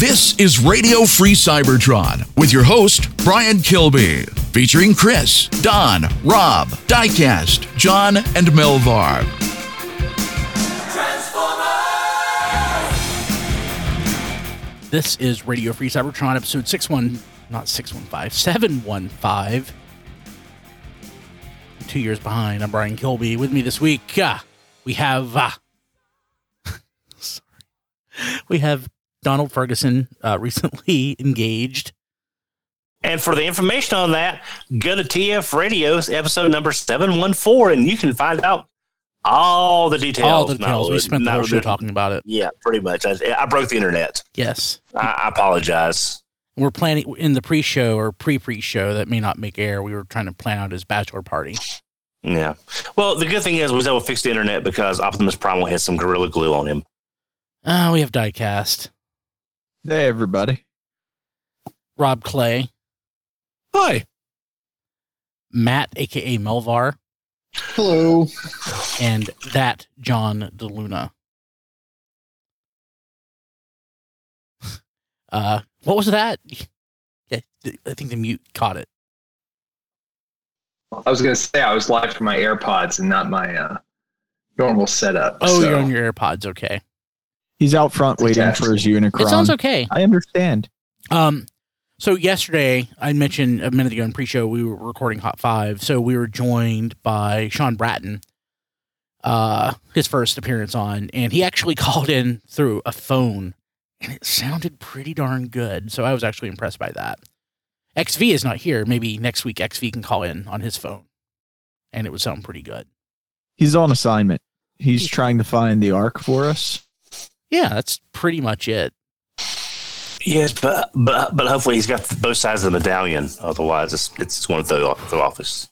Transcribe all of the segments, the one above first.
This is Radio Free Cybertron with your host, Brian Kilby, featuring Chris, Don, Rob, Diecast, John, and Melvar. This is Radio Free Cybertron, episode 61, not 615, 715. Two years behind. I'm Brian Kilby. With me this week, uh, we have, uh, sorry, we have Donald Ferguson, uh, recently engaged. And for the information on that, go to TF Radio's episode number 714 and you can find out all the details. All the details. Not- we spent the whole show talking about it. Yeah, pretty much. I, I broke the internet. Yes. I, I apologize. We're planning in the pre show or pre pre show that may not make air. We were trying to plan out his bachelor party. Yeah. Well, the good thing is we was able to fix the internet because Optimus Primal had some Gorilla Glue on him. Uh, we have Diecast, Hey, everybody. Rob Clay, Hi. Matt, aka Melvar, Hello. and that John DeLuna. Uh, what was that? I think the mute caught it. I was gonna say I was live from my AirPods and not my uh, normal setup. Oh, so- you're on your AirPods. Okay, He's out front waiting test. for his Unicron. it sounds okay. I understand. Um, so yesterday I mentioned a minute ago in pre-show we were recording Hot Five, so we were joined by Sean Bratton, uh, his first appearance on, and he actually called in through a phone, and it sounded pretty darn good. So I was actually impressed by that. XV is not here. Maybe next week XV can call in on his phone, and it would sound pretty good. He's on assignment. He's trying to find the arc for us. Yeah, that's pretty much it. Yes, but but but hopefully he's got both sides of the medallion. Otherwise, it's it's going to throw the office.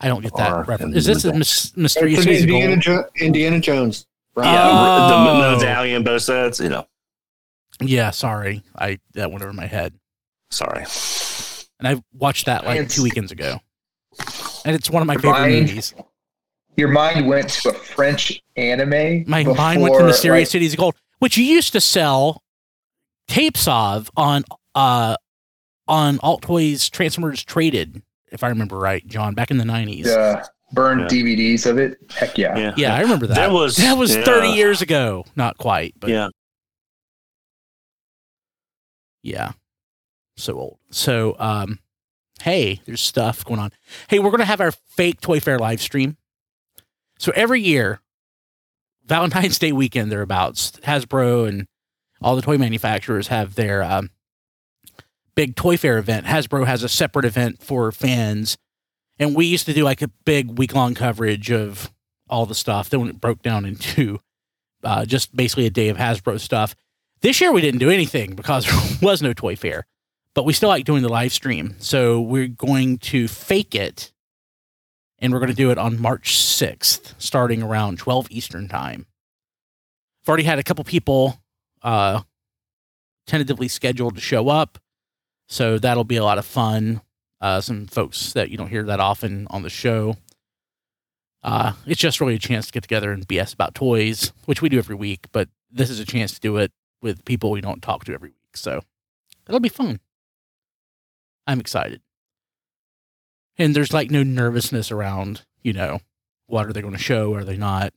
I don't get that Or- reference. Is this a mys- mysterious It's Cities Indiana, jo- Indiana Jones. Right. Yeah, Oh. the medallion, both sides. You know, Yeah, sorry, I that went over my head. sorry. and I watched that like It's- two weekends ago, and it's one of my favorite Mine- movies. Your mind went to a French anime. My before, mind went to Mysterious like, Cities of Gold, which you used to sell tapes of on uh on Alt Toys Transformers Traded, if I remember right, John, back in the nineties. uh, burned Yeah. DVDs of it. Heck yeah. Yeah, Yeah, I remember that. There was- that was yeah. thirty years ago, not quite, but yeah. Yeah. So old. So um hey, there's stuff going on. Hey, we're gonna have our fake Toy Fair live stream. So every year, Valentine's Day weekend thereabouts, Hasbro and all the toy manufacturers have their um, big Toy Fair event. Hasbro has a separate event for fans. And we used to do like a big week long coverage of all the stuff. Then it broke down into uh, just basically a day of Hasbro stuff. This year we didn't do anything because there was no toy fair, but we still like doing the live stream. So we're going to fake it and we're going to do it on March 6th, starting around 12 Eastern time. I've already had a couple people uh, tentatively scheduled to show up. So that'll be a lot of fun. Uh, some folks that you don't hear that often on the show. Uh, it's just really a chance to get together and BS about toys, which we do every week, but this is a chance to do it with people we don't talk to every week. So it'll be fun. I'm excited. And there's like no nervousness around, you know, what are they going to show? Are they not?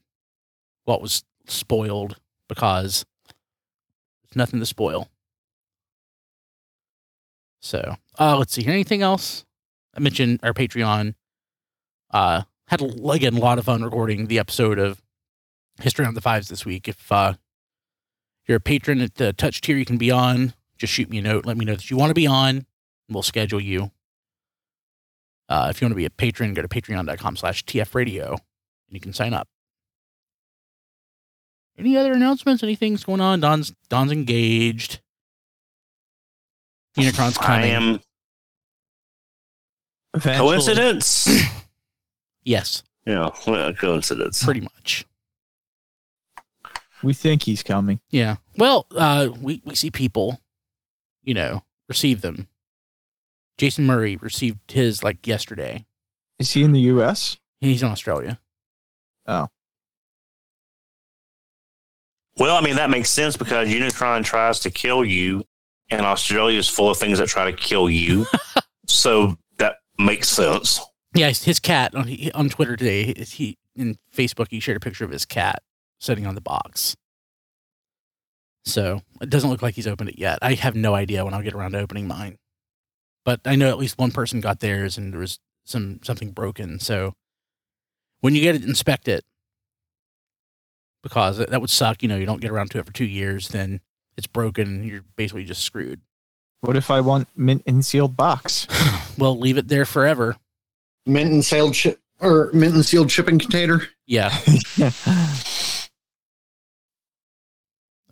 What was spoiled? Because there's nothing to spoil. So, uh, let's see here. Anything else? I mentioned our Patreon. Uh, had again a lot of fun recording the episode of History on the Fives this week. If uh, you're a patron at the touch tier you can be on, just shoot me a note. Let me know that you want to be on, and we'll schedule you. Uh, if you want to be a patron, go to patreon.com slash tfradio, and you can sign up. Any other announcements? Anything's going on? Don's Don's engaged. Unicron's I coming. am Eventually. coincidence. Yes, yeah, well, coincidence. pretty much. We think he's coming. Yeah. Well, uh, we, we see people, you know, receive them. Jason Murray received his like yesterday. Is he in the U.S.? He's in Australia. Oh, Well, I mean that makes sense because Unicron tries to kill you, and Australia is full of things that try to kill you. so that makes sense. Yeah, his, his cat on on Twitter today. He, he in Facebook he shared a picture of his cat sitting on the box. So it doesn't look like he's opened it yet. I have no idea when I'll get around to opening mine, but I know at least one person got theirs and there was some something broken. So when you get it, inspect it because that that would suck. You know, you don't get around to it for two years, then it's broken, and you're basically just screwed. What if I want mint and sealed box? Well, leave it there forever. Mint and sealed ship or mint and sealed shipping container. Yeah.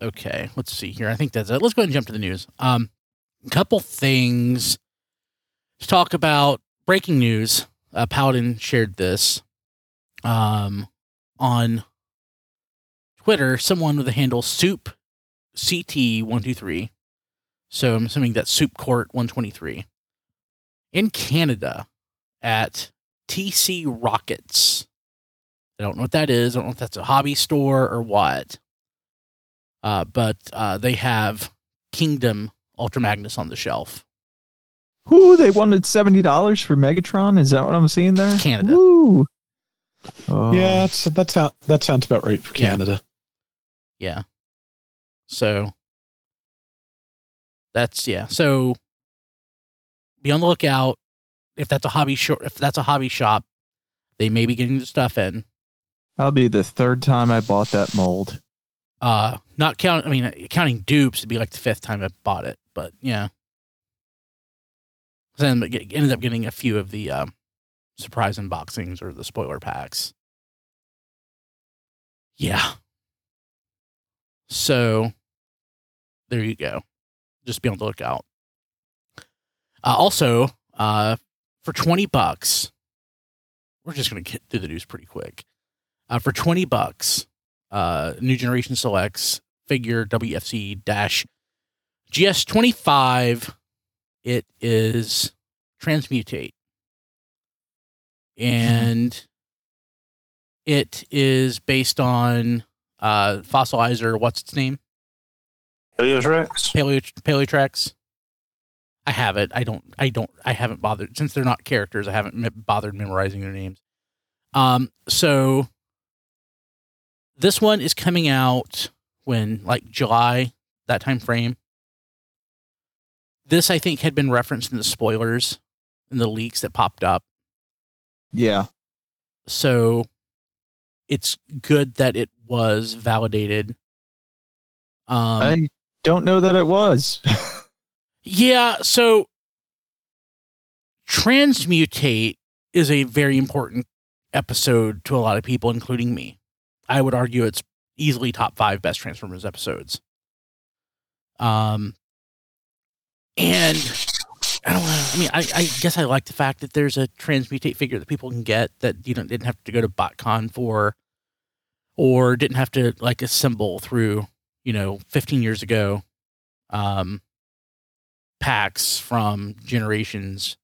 Okay, let's see here. I think that's it. Let's go ahead and jump to the news. Um, a couple things to talk about. Breaking news. Uh, Paladin shared this um, on Twitter. Someone with the handle Soup CT one two three. So I'm assuming that's Soup Court one twenty three in Canada at TC Rockets. I don't know what that is. I don't know if that's a hobby store or what. Uh, but uh, they have Kingdom Ultra Magnus on the shelf. Who they wanted seventy dollars for Megatron? Is that what I'm seeing there? Canada. Woo. Oh. Yeah, that's, that sound that sounds about right for Canada. Yeah. So that's yeah. So be on the lookout if that's a hobby shop. If that's a hobby shop, they may be getting the stuff in. That'll be the third time I bought that mold. Uh, not count. I mean, counting dupes, it'd be like the fifth time I bought it. But yeah. Then ended up getting a few of the um, surprise unboxings or the spoiler packs. Yeah. So there you go. Just be on the lookout. Uh, also, uh, for 20 bucks, we're just going to get through the news pretty quick. Uh, for 20 bucks, uh, New Generation Selects figure WFC dash GS25. It is Transmutate. And it is based on uh, Fossilizer, what's its name? Heliotrax. Paleo Paleotrex. I have it. I don't. I don't. I haven't bothered since they're not characters. I haven't me- bothered memorizing their names. Um. So this one is coming out when like July that time frame. This I think had been referenced in the spoilers in the leaks that popped up. Yeah. So it's good that it was validated. Um, I don't know that it was. Yeah, so transmutate is a very important episode to a lot of people, including me. I would argue it's easily top five best Transformers episodes. Um, and I don't know. I mean, I, I guess I like the fact that there's a transmutate figure that people can get that you know didn't have to go to BotCon for, or didn't have to like assemble through you know 15 years ago. Um, packs from generations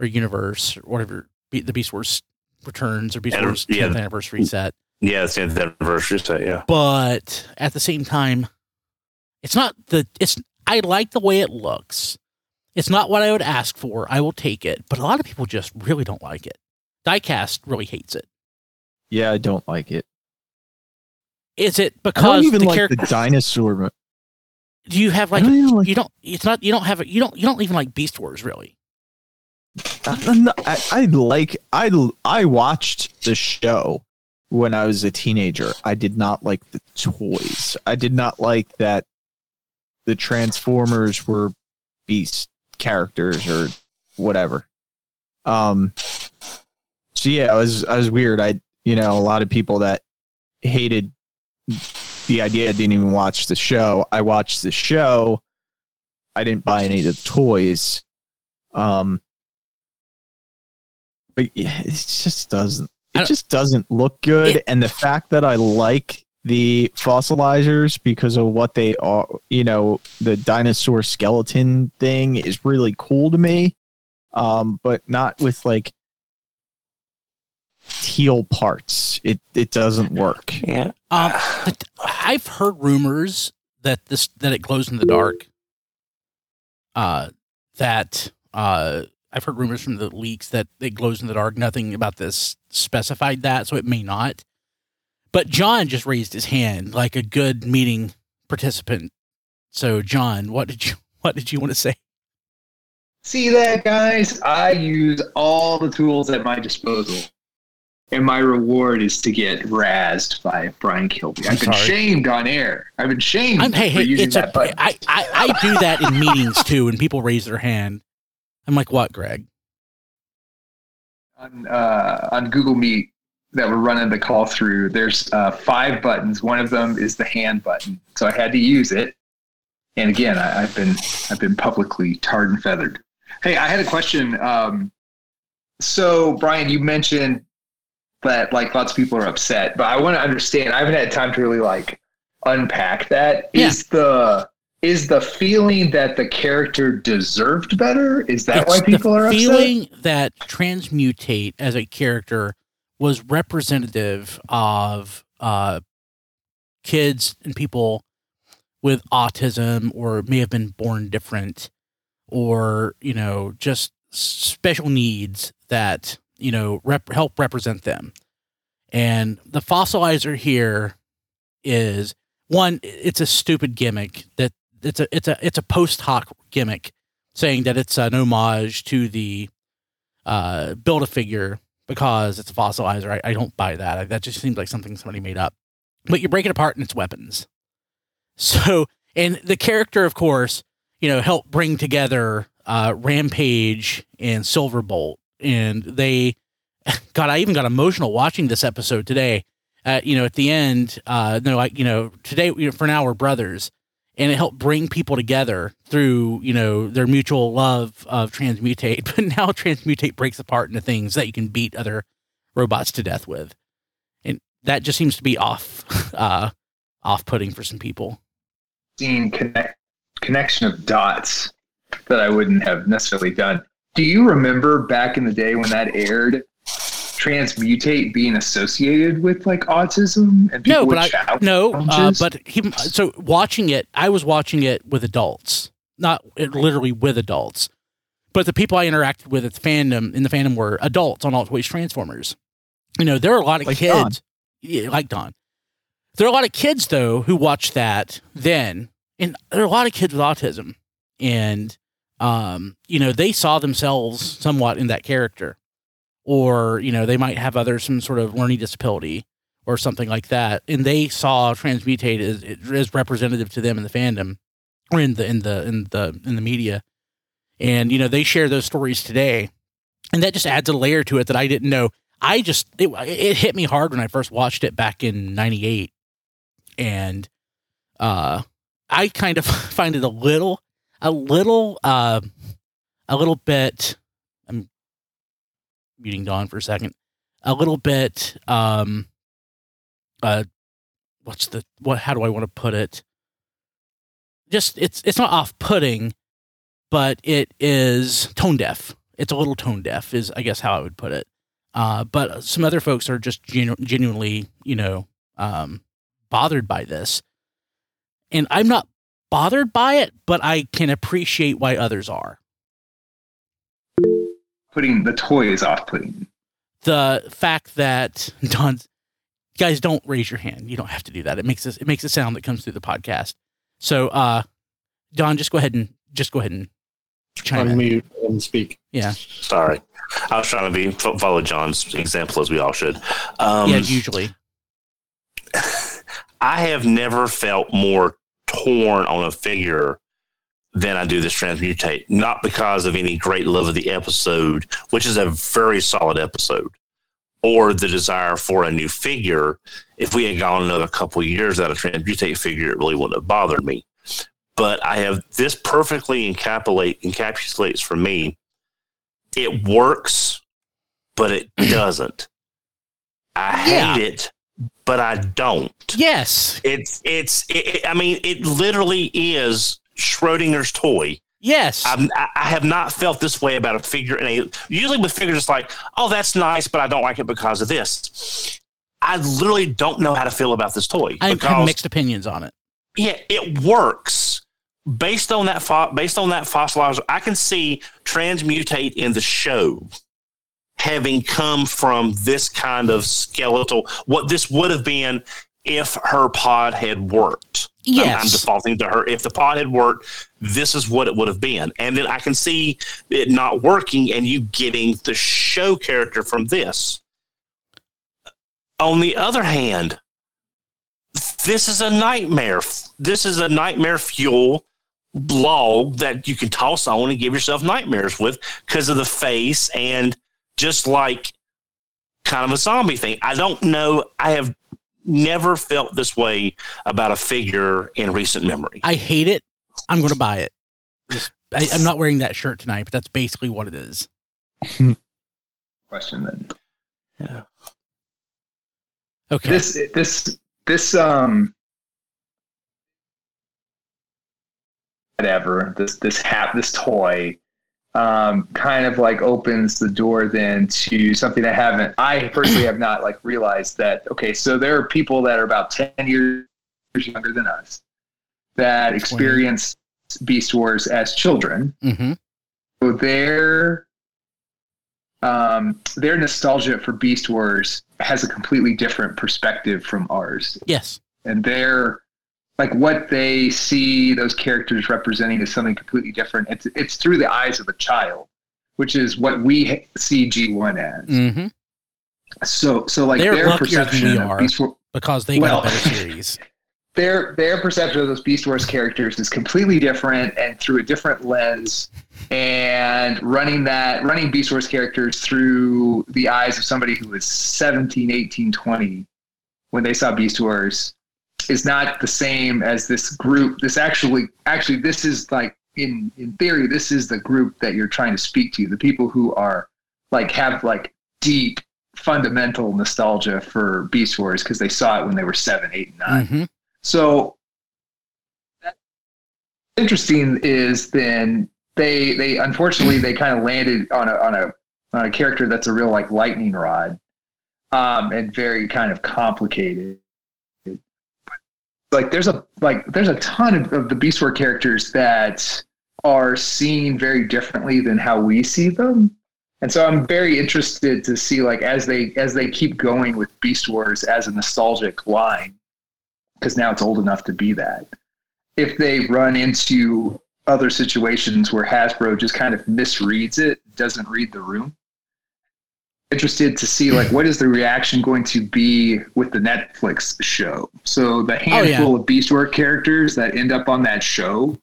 or universe or whatever the Beast Wars returns or Beast Wars yeah. 10th anniversary set. Yeah, it's the anniversary set. Yeah. But at the same time, it's not the it's I like the way it looks. It's not what I would ask for. I will take it, but a lot of people just really don't like it. Diecast really hates it. yeah, I don't like it. Is it because I don't even the like character? the dinosaur. mo- do you have like don't like. you don't? It's not you don't have it. You don't you don't even like Beast Wars really. Uh, I, I, I like. I I watched the show when I was a teenager. I did not like the toys. I did not like that the Transformers were beast characters or whatever. Um. So yeah, I was I was weird. I you know a lot of people that hated the idea didn't even watch the show. I watched the show. I didn't buy any of the toys. Um. But yeah, it just doesn't. It just doesn't look good. It- and the fact that I like the fossilizers because of what they are, you know, the dinosaur skeleton thing is really cool to me. Um, but not with like teal parts. It it doesn't work. Yeah. Um, I've heard rumors that this that it glows in the dark. Uh, that uh, I've heard rumors from the leaks that it glows in the dark. Nothing about this specified that, so it may not. But John just raised his hand like a good meeting participant. So, John, what did you what did you want to say? See that, guys? I use all the tools at my disposal. And my reward is to get razzed by Brian Kilby. I've been sorry. shamed on air. I've been shamed I'm hey for hey, using it's a button. I, I I do that in meetings too, when people raise their hand. I'm like, what, Greg? on uh, on Google Meet that we're running the call through. There's uh, five buttons. One of them is the hand button, so I had to use it. And again, I, I've been I've been publicly tarred and feathered. Hey, I had a question. Um, so Brian, you mentioned that like lots of people are upset, but I want to understand. I haven't had time to really like unpack that. Yeah. Is the is the feeling that the character deserved better? Is that It's why people are upset? feeling that transmutate as a character was representative of uh, kids and people with autism or may have been born different or you know just special needs that you know rep- help represent them. And the fossilizer here is one it's a stupid gimmick that it's a it's a it's a post hoc gimmick saying that it's an homage to the uh, build a figure because it's a fossilizer. I, I don't buy that. That just seems like something somebody made up. But you break it apart and it's weapons. So, and the character, of course, you know, helped bring together uh, Rampage and Silverbolt, and they God, I even got emotional watching this episode today. Uh, you know, at the end, uh, they're like, you know, today, you know, for now, we're brothers and it helped bring people together through you know their mutual love of transmutate but now transmutate breaks apart into things that you can beat other robots to death with. And that just seems to be off uh off putting for some people. Seeing connect connection of dots that I wouldn't have necessarily done. Do you remember back in the day when that aired, transmutate being associated with like autism and people no but with i challenges? no uh, but he so watching it i was watching it with adults not literally with adults but the people i interacted with at the fandom in the fandom were adults on alt ways transformers you know there are a lot of Like kids Don. Yeah, like Don. There are a lot of kids though who watch that then, and there are a lot of kids with autism, and um, you know they saw themselves somewhat in that character, or you know they might have other some sort of learning disability or something like that, and they saw transmutate as, as representative to them in the fandom or in the in the in the in the media, and you know they share those stories today, and that just adds a layer to it that I didn't know. I just it, it hit me hard when I first watched it back in '98, and uh, I kind of find it a little, a little, uh, a little bit. Muting Don for a second. A little bit. Um, uh, what's the what? How do I want to put it? Just it's it's not off-putting, but it is tone deaf. It's a little tone deaf, is I guess how I would put it. Uh, but some other folks are just genu- genuinely, you know, um, bothered by this. And I'm not bothered by it, but I can appreciate why others are. Putting the toys off putting. The fact that Don's guys don't raise your hand. You don't have to do that. It makes this, it makes a sound that comes through the podcast. So, uh, Don, just go ahead and just go ahead and chime in. Unmute and speak. Yeah, Sorry. I was trying to be follow John's example as we all should. Um, yeah. Usually, I have never felt more torn on a figure than I do this transmutate. Not because of any great love of the episode, which is a very solid episode, or the desire for a new figure. If we had gone another couple of years without a transmutate figure, it really wouldn't have bothered me. But I have this perfectly encapsulate encapsulates for me. It works, but it doesn't. I Yeah. hate it, but I don't. yes, It's it's. It, it- I mean, it literally is Schrodinger's toy. Yes. I'm, I I have not felt this way about a figure. And usually with figures, it's like, oh, that's nice, but I don't like it because of this. I literally don't know how to feel about this toy I have mixed opinions on it. yeah, it works based on that fo- based on that fossilizer. I can see transmutate in the show having come from this kind of skeletal. What this would have been if her pod had worked. I'm- I'm, Yes. defaulting to her. If the pod had worked, this is what it would have been. And then I can see it not working and you getting the show character from this. On the other hand, this is a nightmare. This is a nightmare fuel log that you can toss on and give yourself nightmares with because of the face and just like kind of a zombie thing. I don't know. I have never felt this way about a figure in recent memory. I hate it. I'm going to buy it. Just, I, I'm not wearing that shirt tonight, but that's basically what it is. Question then. Yeah. Okay. This this this um whatever this this hat this toy um kind of like opens the door then to something I haven't I personally have not like realized that okay so there are people that are about 10 years younger than us that experience Beast Wars as children. Hmm so their um, their nostalgia for Beast Wars has a completely different perspective from ours, Yes. and their like what they see those characters representing is something completely different. It's it's through the eyes of a child, which is what we see G one as. hmm So so like They're their perception of. Beast Wars. Because they Well- got a better series. their their perception of those Beast Wars characters is completely different and through a different lens. And running that running Beast Wars characters through the eyes of somebody who was 17, 18, 20 when they saw Beast Wars is not the same as this group. This actually actually this is like in in theory, this is the group that you're trying to speak to. The people who are like have like deep fundamental nostalgia for Beast Wars because they saw it when they were seven, eight, and 9 hmm so interesting is then they they unfortunately they kind of landed on a on a on a character that's a real like lightning rod, um, and very kind of complicated. Like there's a like there's a ton of, of the Beast Wars characters that are seen very differently than how we see them. And so I'm very interested to see like as they as they keep going with Beast Wars as a nostalgic line, because now it's old enough to be that. If they run into other situations where Hasbro just kind of misreads it, doesn't read the room. Interested to see like what is the reaction going to be with the Netflix show. So the handful of Beast Wars characters that end up on that show,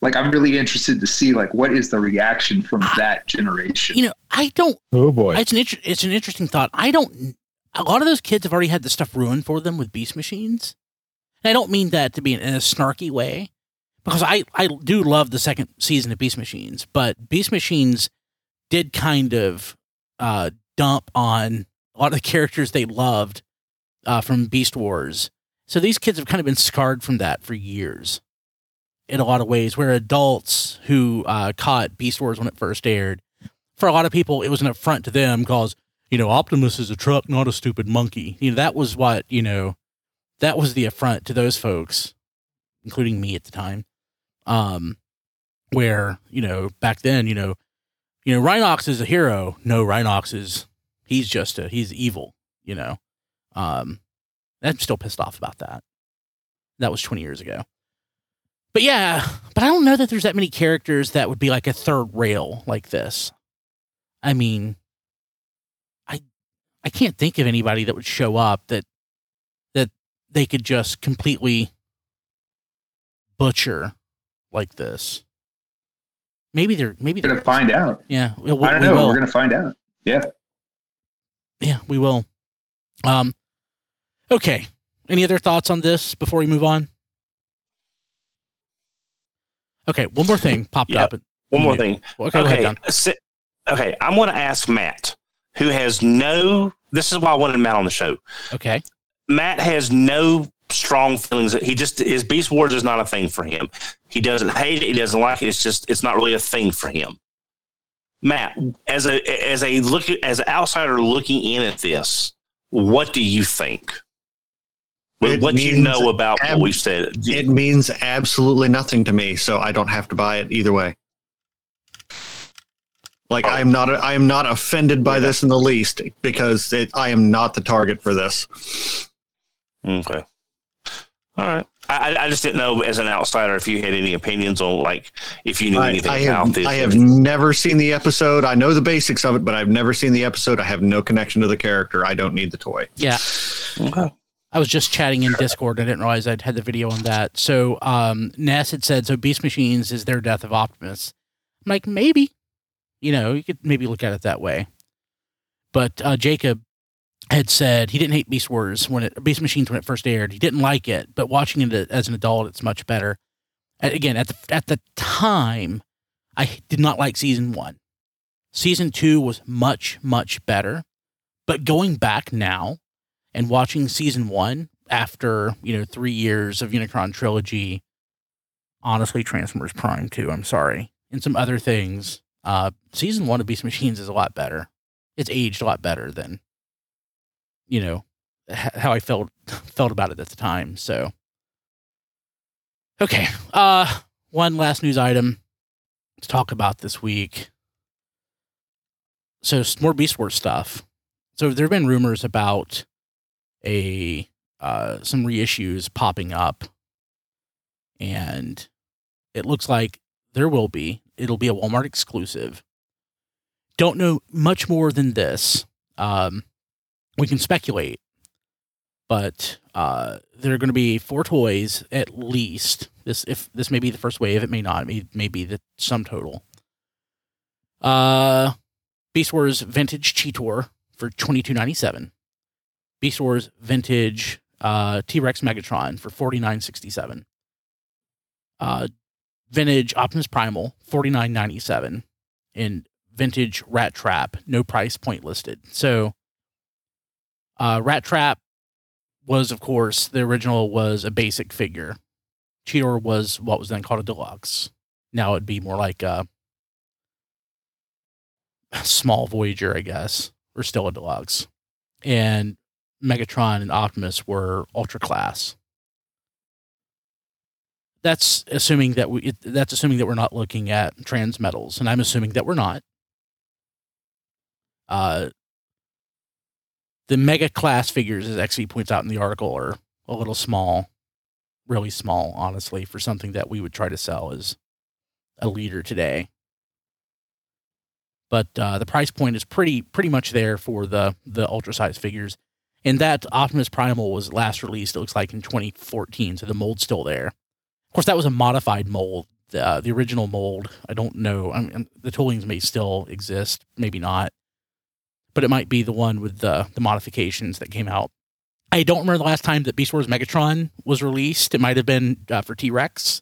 like I'm really interested to see like what is the reaction from that generation. You know, I don't. Oh boy. It's an inter- it's an interesting thought. I don't. A lot of those kids have already had the stuff ruined for them with Beast Machines. And I don't mean that to be in, in a snarky way, because I I do love the second season of Beast Machines, but Beast Machines did kind of uh, dump on a lot of the characters they loved uh, from Beast Wars. So these kids have kind of been scarred from that for years, in a lot of ways. Where adults who uh, caught Beast Wars when it first aired, for a lot of people, it was an affront to them because you know Optimus is a truck, not a stupid monkey. You know that was what you know, that was the affront to those folks, including me at the time. Um, where you know back then, you know, you know Rhinox is a hero. No, Rhinox is he's just a he's evil. You know, um, I'm still pissed off about that. That was 20 years ago. But yeah, but I don't know that there's that many characters that would be like a third rail like this. I mean, I I can't think of anybody that would show up that that they could just completely butcher like this. Maybe they're maybe We're they're gonna find out. yeah. we- we- I don't we know. will. We're gonna find out. Yeah. Yeah, we will. Um, okay. Any other thoughts on this before we move on? Okay, one more thing popped Yeah, up. One more thing. Okay, go ahead, okay, okay. I'm going to ask Matt, who has no. This is why I wanted Matt on the show. Okay. Matt has no strong feelings. He just his Beast Wars is not a thing for him. He doesn't hate it. He doesn't like it. It's just it's not really a thing for him. Matt, as a as a look as an outsider looking in at this, what do you think? With It what you know about ab- what we've said, It means absolutely nothing to me, so I don't have to buy it either way. Like Oh. I'm not, I am not offended by this in the least because it, I am not the target for this. Okay. All right. I, I- I just didn't know as an outsider if you had any opinions on like if you knew I, anything I about have, this. I have never seen the episode. I know the basics of it, but I've never seen the episode. I have no connection to the character. I don't need the toy. Yeah. Okay. I was just chatting in Discord. I didn't realize I'd had the video on that. So um, Ness had said, so Beast Machines is their death of Optimus. I'm like, maybe. You know, you could maybe look at it that way. But uh, Jacob had said he didn't hate Beast Wars when it Beast Machines when it first aired. He didn't like it, but watching it as an adult, it's much better. And again, at the at the time, I did not like season one. Season two was much much better, but going back now and watching season one after you know three years of Unicron trilogy, honestly, Transformers Prime too. I'm sorry, and some other things. Uh, season one of Beast Machines is a lot better. It's aged a lot better than you know how I felt felt about it at the time. So, okay, uh, one last news item to talk about this week. So, more Beast Wars stuff. So, there have been rumors about a uh, some reissues popping up, and it looks like there will be. It'll be a Walmart exclusive. Don't know much more than this. Um, we can speculate, but uh, there are going to be four toys at least. This if this may be the first wave, it may not. It may, may be the sum total. Uh, Beast Wars Vintage Cheetor for twenty two ninety seven. Beast Wars Vintage uh, T Rex Megatron for forty nine sixty seven. Uh, vintage Optimus Primal forty nine ninety seven, and vintage Rat Trap no price point listed. So, uh, Rat Trap was of course the original was a basic figure. Cheetor was what was then called a deluxe. Now it'd be more like a small Voyager, I guess, or still a deluxe. And Megatron and Optimus were ultra class. That's assuming that we. It, that's assuming that we're not looking at trans metals, and I'm assuming that we're not. Uh, the mega class figures, as XV points out in the article, are a little small, really small, honestly, for something that we would try to sell as a leader today. But uh, the price point is pretty pretty much there for the the ultra size figures. And that Optimus Primal was last released, it looks like, in 2014. So the mold's still there. Of course, that was a modified mold. The, uh, the original mold, I don't know. I mean, the toolings may still exist, maybe not. But it might be the one with the, the modifications that came out. I don't remember the last time that Beast Wars Megatron was released. It might have been uh, for T Rex.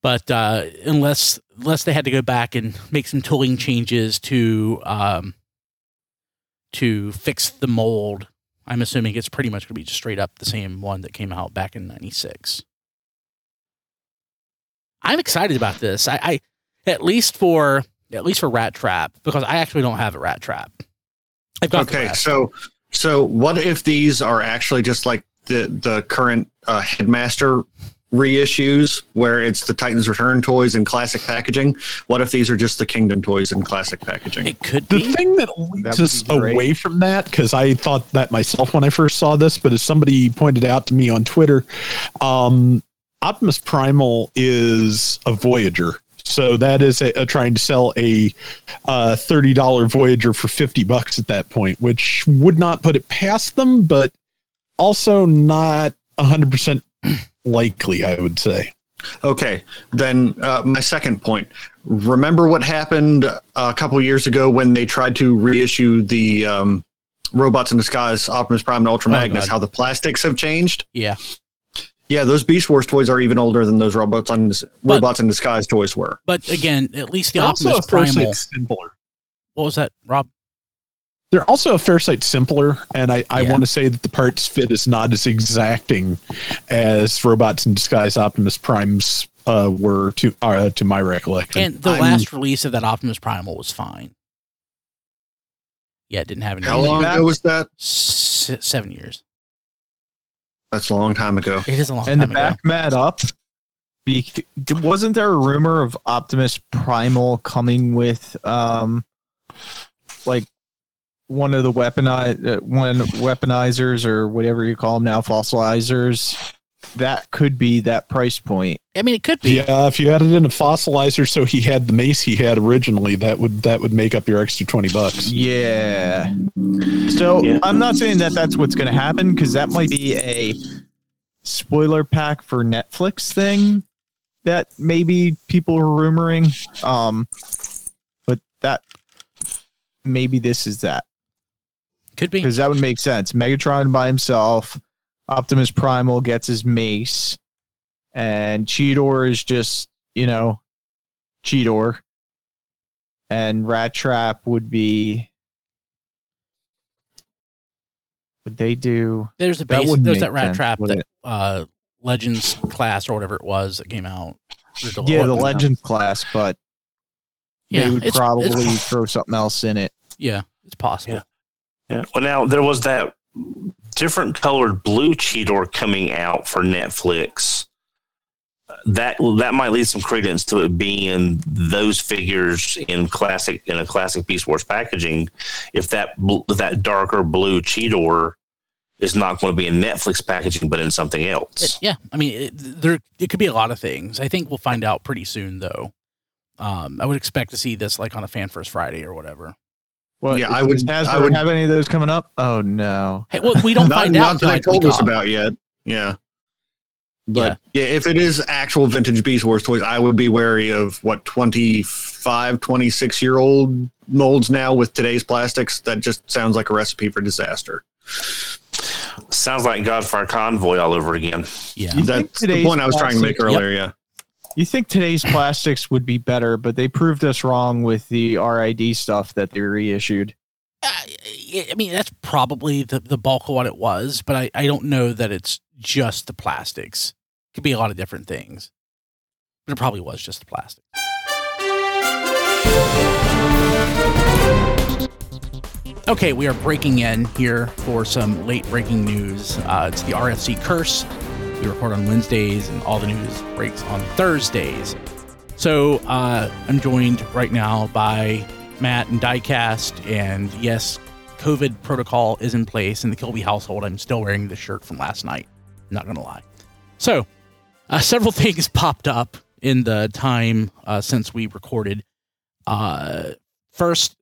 But uh, unless unless they had to go back and make some tooling changes to um, to fix the mold, I'm assuming it's pretty much going to be just straight up the same one that came out back in '96. I'm excited about this. I, I at least for at least for Rat Trap because I actually don't have a Rat Trap. I've got Okay, rest. so so what if these are actually just like the the current uh, headmaster reissues where it's the Titans Return toys in classic packaging? What if these are just the Kingdom toys in classic packaging? it could The be. thing that leads us away from that, because I thought that myself when I first saw this, but as somebody pointed out to me on Twitter, um, Optimus Primal is a Voyager. So that is a, a trying to sell a uh, thirty dollar Voyager for fifty bucks at that point, which would not put it past them, but also not hundred percent likely. I would say. Okay, then uh, my second point. Remember what happened a couple years ago when they tried to reissue the um, Robots in Disguise Optimus Prime and Ultra Oh, Magnus? God. how the plastics have changed? Yeah. Yeah, those Beast Wars toys are even older than those Robots on But- Robots in Disguise toys were. But again, at least the They're also Optimus a throw Primal. six simpler. What was that, Rob? They're also a fair sight simpler, and I, I Yeah. want to say that the parts fit is not as exacting as robots in disguise Optimus Primes uh, were to uh, to my recollection. And the I'm- last release of that Optimus Primal was fine. Yeah, it didn't have any. How long ago was that? S- seven years. That's a long time ago. It is a long and time ago. And the back Matt up, be, wasn't there a rumor of Optimus Primal coming with um, like one of the weaponize uh, one weaponizers or whatever you call them now, fossilizers? That could be that price point. I mean, it could be. yeah, if you added in a fossilizer, so he had the mace he had originally, that would that would make up your extra twenty bucks. Yeah. So Yeah. I'm not saying that that's what's going to happen because that might be a spoiler pack for Netflix thing that maybe people are rumoring. Um, but that maybe this is that Could be. because that would make sense. Megatron by himself, Optimus Primal gets his mace, and Cheetor is just you know Cheetor, and Rat Trap would be. Would they do? There's a That base. wouldn't There's that rat sense, trap that uh, Legends class or whatever it was that came out. There's a- Yeah, the Legends class, but Yeah, they would it's- probably it's- throw something else in it. yeah, it's possible. Yeah. Yeah. Well, now there was that different colored blue Cheetor coming out for Netflix. That that might lead some credence to it being those figures in classic in a classic Beast Wars packaging. If that that darker blue Cheetor is not going to be in Netflix packaging, but in something else. yeah, I mean, it, there it could be a lot of things. I think we'll find out pretty soon, though. Um, I would expect to see this like on a Fan First Friday or whatever. What, Yeah, I would- Has I would- have any of those coming up? Oh no. Hey, well, we don't not, find not out. that they told us off. about yet. Yeah. But yeah. if it is actual vintage Beast Wars toys, I would be wary of what 25, 26 year old molds now with today's plastics. That just sounds like a recipe for disaster. Sounds like Godfire Convoy all over again. Yeah, You That's the point I was trying to make plastic- earlier. Yeah. You think today's plastics would be better, but they proved us wrong with the RID stuff that they reissued. Uh, I mean, that's probably the, the bulk of what it was, but I, I don't know that it's just the plastics. It Could be a lot of different things, but it probably was just the plastic. Okay, we are breaking in here for some late breaking news. Uh, it's the RFC curse. We record on Wednesdays, and all the news breaks on Thursdays. So uh, I'm joined right now by Matt and Diecast, and yes, COVID protocol is in place in the Kilby household. I'm still wearing the shirt from last night. Not gonna lie. So, uh, several things popped up in the time uh, since we recorded. Uh, first,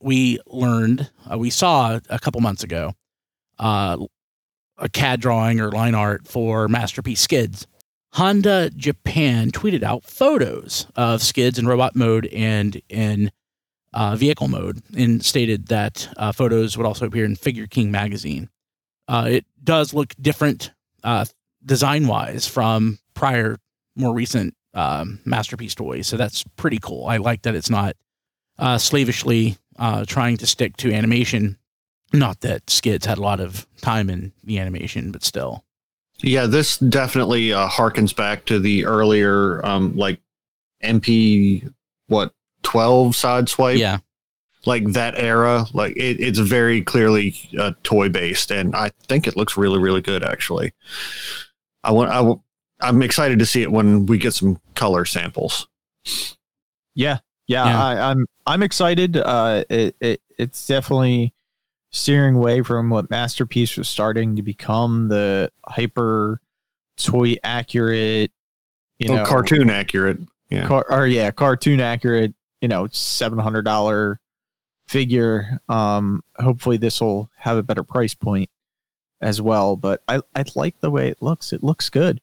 we learned, uh, we saw a couple months ago, uh, a CAD drawing or line art for Masterpiece Skids. Honda Japan tweeted out photos of skids in robot mode and in uh, vehicle mode and stated that uh, photos would also appear in Figure King magazine. Uh, it does look different uh, design wise from prior, more recent um, masterpiece toys. So that's pretty cool. I like that it's not uh, slavishly uh, trying to stick to animation. Not that Skids had a lot of time in the animation, but still. Yeah, this definitely uh, harkens back to the earlier, um, like MP, what, 12 Sideswipe? Yeah. Like that era. Like it, it's very clearly uh, toy based, and I think it looks really, really good, actually. I want, I, w- I'm excited to see it when we get some color samples. Yeah, yeah, Yeah. I, I'm I'm excited. Uh, it, it it's definitely steering away from what Masterpiece was starting to become the hyper toy accurate, you Oh, know, cartoon accurate. yeah. car, or yeah, cartoon accurate. You know, seven hundred dollar figure. Um, hopefully this will have a better price point as well. But I I like the way it looks. It looks good.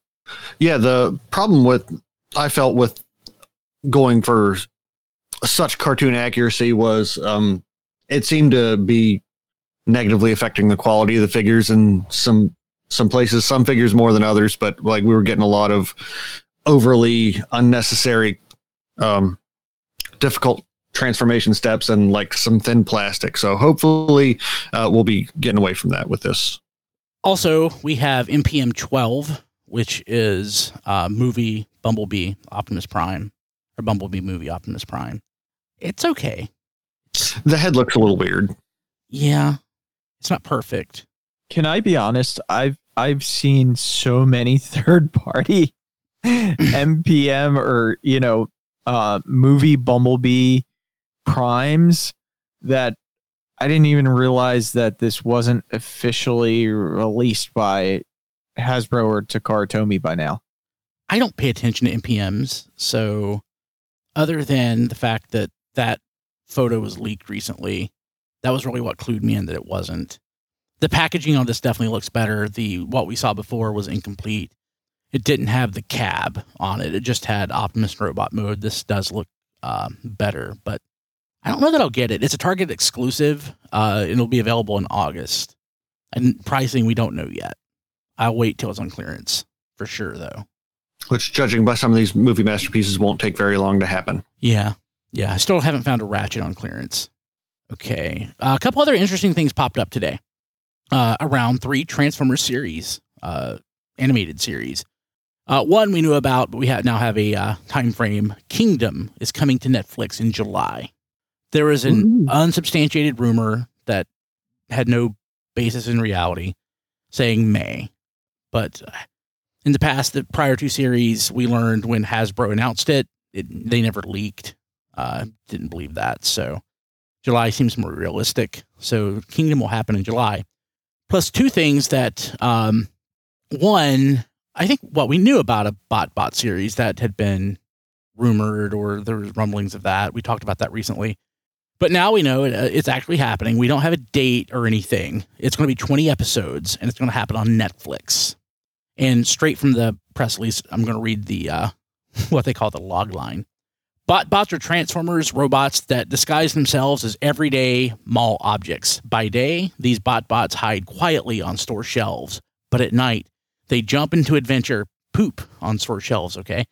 Yeah, the problem with I felt with going for such cartoon accuracy was um it seemed to be negatively affecting the quality of the figures in some some places, some figures more than others, but like we were getting a lot of overly unnecessary um difficult transformation steps and like some thin plastic. So hopefully, uh, we'll be getting away from that with this. Also, we have MPM 12, which is uh, movie Bumblebee Optimus Prime, or Bumblebee movie Optimus Prime. It's okay. The head looks a little weird. Yeah, it's not perfect. Can I be honest? I've I've seen so many third party MPM or you know uh movie Bumblebee primes that I didn't even realize that this wasn't officially released by Hasbro or Takara Tomy by now. I don't pay attention to MPMs, so other than the fact that that photo was leaked recently, that was really what clued me in that it wasn't. The packaging on this definitely looks better. The what we saw before was incomplete. It didn't have the cab on it. It just had Optimus Robot mode. This does look uh, better, but I don't know that I'll get it. It's a Target exclusive. Uh, it'll be available in August, and pricing we don't know yet. I'll wait till it's on clearance for sure, though. Which, judging by some of these movie masterpieces, won't take very long to happen. Yeah. Yeah. I still haven't found a ratchet on clearance. Okay. Uh, a couple other interesting things popped up today uh, around three Transformers series, uh, animated series. Uh, one we knew about, but we have, now have a uh, time frame. Kingdom is coming to Netflix in July. There was an Ooh. unsubstantiated rumor that had no basis in reality saying May. But uh, in the past, the prior two series, we learned when Hasbro announced it, it they never leaked. Uh, didn't believe that. So July seems more realistic. So Kingdom will happen in July. Plus two things that um, one, I think what we knew about a bot bot series that had been rumored or there was rumblings of that. We talked about that recently. But now we know it, uh, it's actually happening. We don't have a date or anything. It's going to be 20 episodes and it's going to happen on Netflix. And straight from the press release, I'm going to read the uh, what they call the log line. Bot bots are transformers, robots that disguise themselves as everyday mall objects. By day, these bot bots hide quietly on store shelves, but at night, they jump into adventure, poop on store shelves, okay?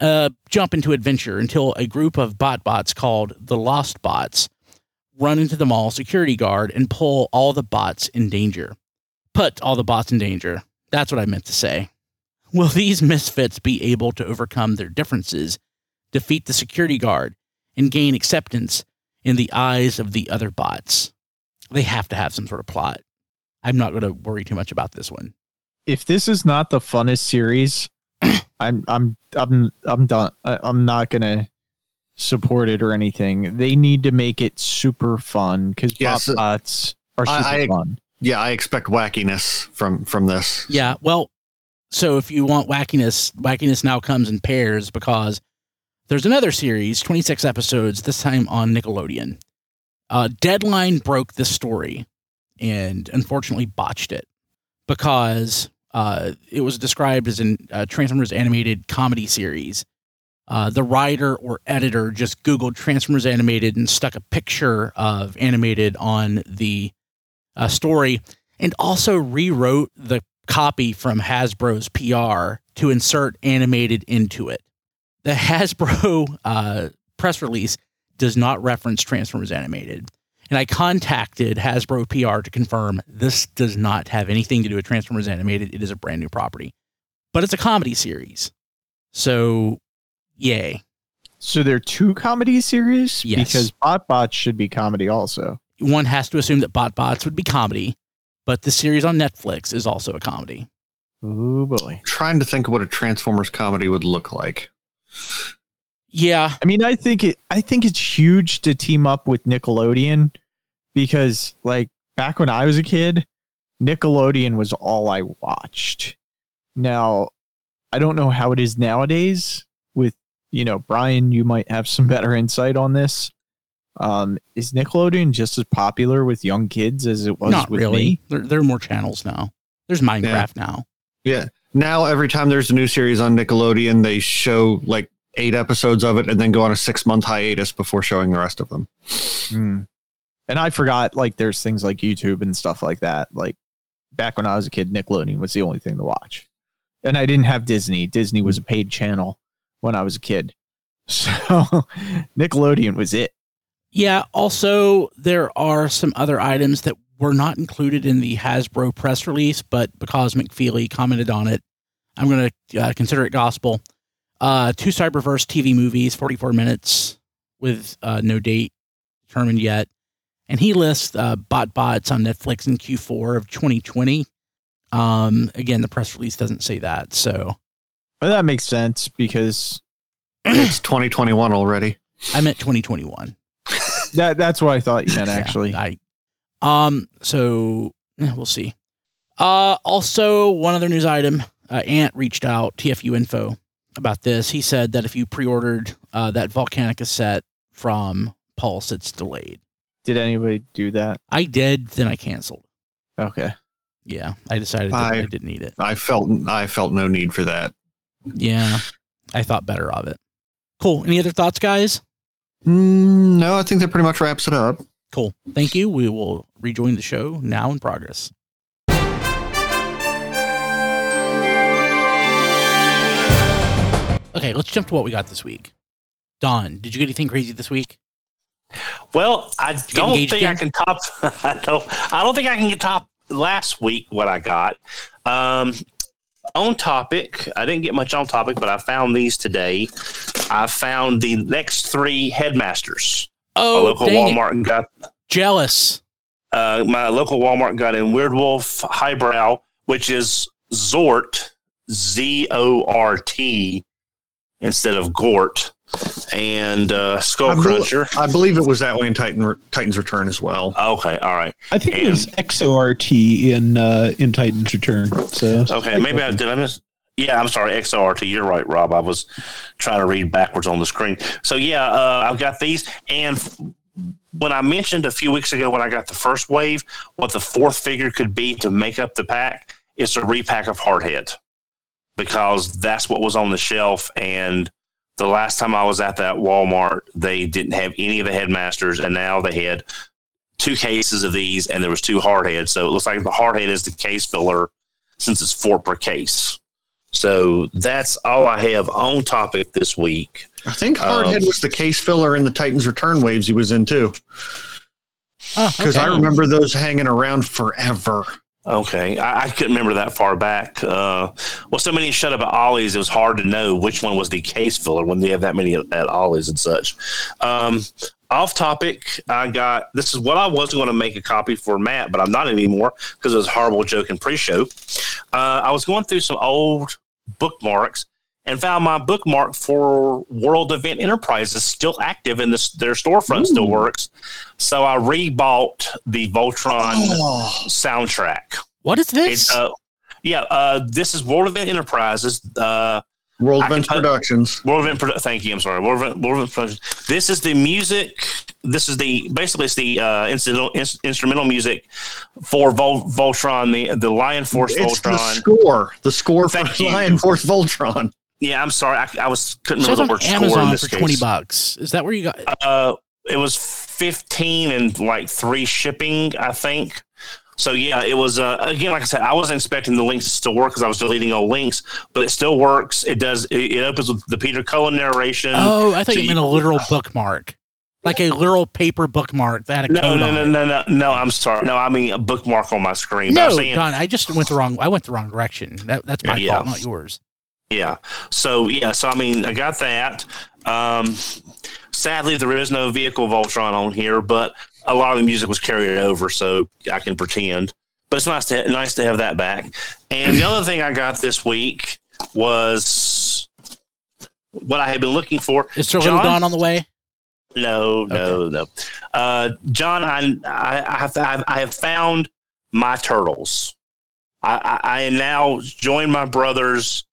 Uh, jump into adventure until a group of bot bots called the Lost Bots run into the mall security guard and pull all the bots in danger. Put all the bots in danger. That's what I meant to say. Will these misfits be able to overcome their differences, defeat the security guard, and gain acceptance in the eyes of the other bots? They have to have some sort of plot. I'm not going to worry too much about this one. If this is not the funnest series, I'm I'm I'm I'm done. I- I'm not gonna support it or anything. They need to make it super fun because Yes, Bot bots are super I- I- fun. Yeah, I expect wackiness from from this. Yeah, well, so if you want wackiness, wackiness now comes in pairs because there's another series, 26 episodes, this time on Nickelodeon. Uh, Deadline broke this story and unfortunately botched it because uh, it was described as a uh, Transformers animated comedy series. Uh, the writer or editor just Googled Transformers animated and stuck a picture of animated on the uh, story and also rewrote the copy from Hasbro's PR to insert animated into it. The Hasbro uh, press release does not reference Transformers Animated. And I contacted Hasbro PR to confirm this does not have anything to do with Transformers Animated. It is a brand new property, but it's a comedy series. So, yay. So there are two comedy series Yes. because Bot Bots should be comedy also. One has to assume that Bot Bots would be comedy, but the series on Netflix is also a comedy. Oh boy. trying to think of what a Transformers comedy would look like. Yeah, I mean, I think it. I think it's huge to team up with Nickelodeon because, like, back when I was a kid, Nickelodeon was all I watched. Now, I don't know how it is nowadays. With you know, Brian, you might have some better insight on this. Um, is Nickelodeon just as popular with young kids as it was not with really. me? There, there are more channels now. There's Minecraft now. Yeah. Now every time there's a new series on Nickelodeon, they show like eight episodes of it and then go on a six month hiatus before showing the rest of them. Hmm. And I forgot, like, there's things like YouTube and stuff like that. Like, back when I was a kid, Nickelodeon was the only thing to watch. And I didn't have Disney. Disney was a paid channel when I was a kid. So Nickelodeon was it. Yeah. Also, there are some other items that were not included in the Hasbro press release, but because McFeely commented on it, I'm going to uh, consider it gospel. Uh, two Cyberverse TV movies, 44 minutes with uh, no date determined yet. And he lists uh, Bot Bots on Netflix in Q4 of 2020. Um, again, the press release doesn't say that. So Well, that makes sense because It's 2021 already. I meant 2021. that that's what I thought you meant Yeah, actually. I um so we'll see. Uh also one other news item, uh, Ant reached out TFU info about this. He said that if you pre-ordered uh, that Volcanicus set from Pulse, it's delayed. Did anybody do that? I did, then I canceled. Okay. Yeah, I decided that I, I- didn't need it. I felt I felt no need for that. Yeah, I thought better of it. Cool. Any other thoughts, guys? Mm, no, I think that pretty much wraps it up. Cool. Thank you. We will rejoin the show now in progress. Okay, let's jump to what we got this week. Don, did you get anything crazy this week? Well, I don't think I can top. I don't. I don't think I can get top last week. What I got. Um, on topic, I didn't get much on topic, but I found these today. I found the next three headmasters. A Oh, local dang it. Walmart got Jealous. uh, my local Walmart got in Weird Wolf Highbrow, which is Zort, Z O R T, instead of Gort, and uh, Skull I bel- Cruncher. I believe it was that way in Titan Titan's Return as well. Okay, all right. I think it was XORT in uh, in Titan's Return. So Okay, maybe I did. I miss. Yeah, I'm sorry, XRT. You're right, Rob. I was trying to read backwards on the screen. So yeah, uh, I've got these, and when I mentioned a few weeks ago when I got the first wave, what the fourth figure could be to make up the pack, it's a repack of Hardhead, because that's what was on the shelf. And the last time I was at that Walmart, they didn't have any of the headmasters, and now they had two cases of these, and there was two Hardheads. So it looks like the Hardhead is the case filler since it's four per case. So that's all I have on topic this week. I think Hardhead Um, was the case filler in the Titan's Return waves he was in too, Oh, because okay. I remember those hanging around forever. Okay, I, I couldn't remember that far back. Uh, well, so many shut up at Ollie's, it was hard to know which one was the case filler when they have that many at, at Ollie's and such. Um, off topic, I got this is what I was going to make a copy for Matt, but I'm not anymore because it was a horrible joke in pre-show. Uh, I was going through some old bookmarks and found my bookmark for World Event Enterprises still active and this, their storefront still works. So I rebought the Voltron soundtrack. what is this? It's, uh, yeah, uh, this is World Event Enterprises. Uh, World I can Events put- Productions. World Event. Produ- Thank you. I'm sorry. World Event. World Event Productions. This is the music. This is the basically it's the uh, incidental, ins- instrumental music for Vol- Voltron, the the Lion Force It's the Voltron. score. The score for Thank you. Lion Force Voltron. yeah, I'm sorry. I, I was couldn't It says remember on the word score in Amazon this for case. twenty bucks. Is that where you got? Uh, it was 15 and like three shipping, I think. So yeah, it was uh, again, like I said, I wasn't expecting the links to still work because I was deleting old links, but it still works. It does. It, it opens with the Peter Cullen narration. Oh, I thought so you meant a you- literal bookmark, like a literal paper bookmark that had a no, code no, no, no, no, no. I'm sorry. No, I mean a bookmark on my screen. No, saying, Don, I just went the wrong. I went the wrong direction. That, that's my Yeah. fault, not yours. Yeah. So yeah. So I mean, I got that. Um, sadly, there is no vehicle Voltron on here, but a lot of the music was carried over, so I can pretend. But it's nice to nice to have that back. And the other thing I got this week was what I had been looking for. Is there a John? little Don on the way? No, no, no. Uh, John, I, I, I have, I have- I have found my turtles. I, I, I now join my brothers